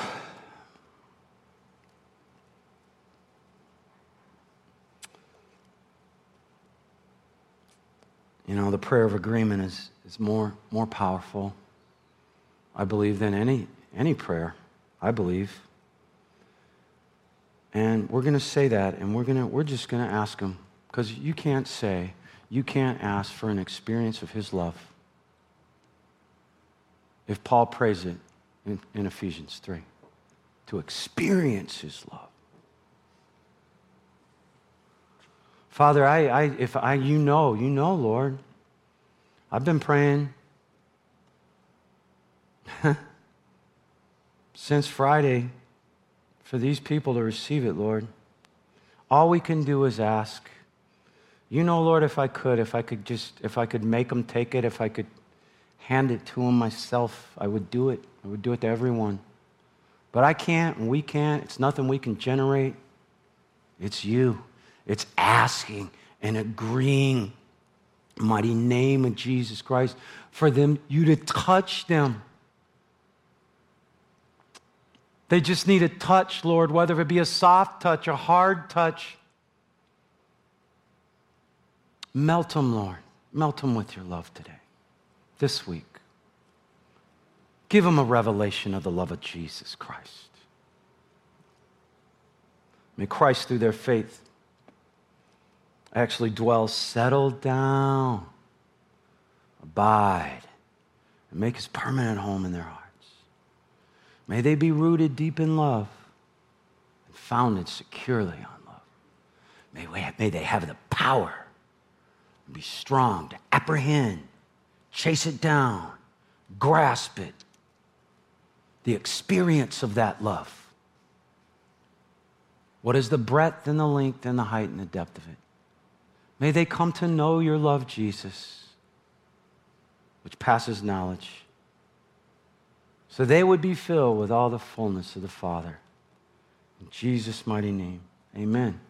S1: You know, the prayer of agreement is, is more, more powerful, I believe, than any, any prayer. I believe. And we're going to say that, and we're, gonna, we're just going to ask him, because you can't say, you can't ask for an experience of his love. If Paul prays it in, in Ephesians 3, to experience his love. Father, I, I, if I, you know, you know, Lord, I've been praying since Friday for these people to receive it, Lord. All we can do is ask. You know, Lord, if I could, if I could just, if I could make them take it, if I could hand it to them myself, I would do it. I would do it to everyone. But I can't and we can't. It's nothing we can generate. It's you. It's asking and agreeing, mighty name of Jesus Christ, for them, you to touch them they just need a touch, Lord, whether it be a soft touch, a hard touch. Melt them, Lord. Melt them with your love today, this week. Give them a revelation of the love of Jesus Christ. May Christ, through their faith, actually dwell, settle down, abide, and make his permanent home in their hearts. May they be rooted deep in love and founded securely on love. May, we may they have the power and be strong to apprehend, chase it down, grasp it, the experience of that love. What is the breadth and the length and the height and the depth of it? May they come to know your love, Jesus, which passes knowledge so they would be filled with all the fullness of the Father. In Jesus' mighty name, amen.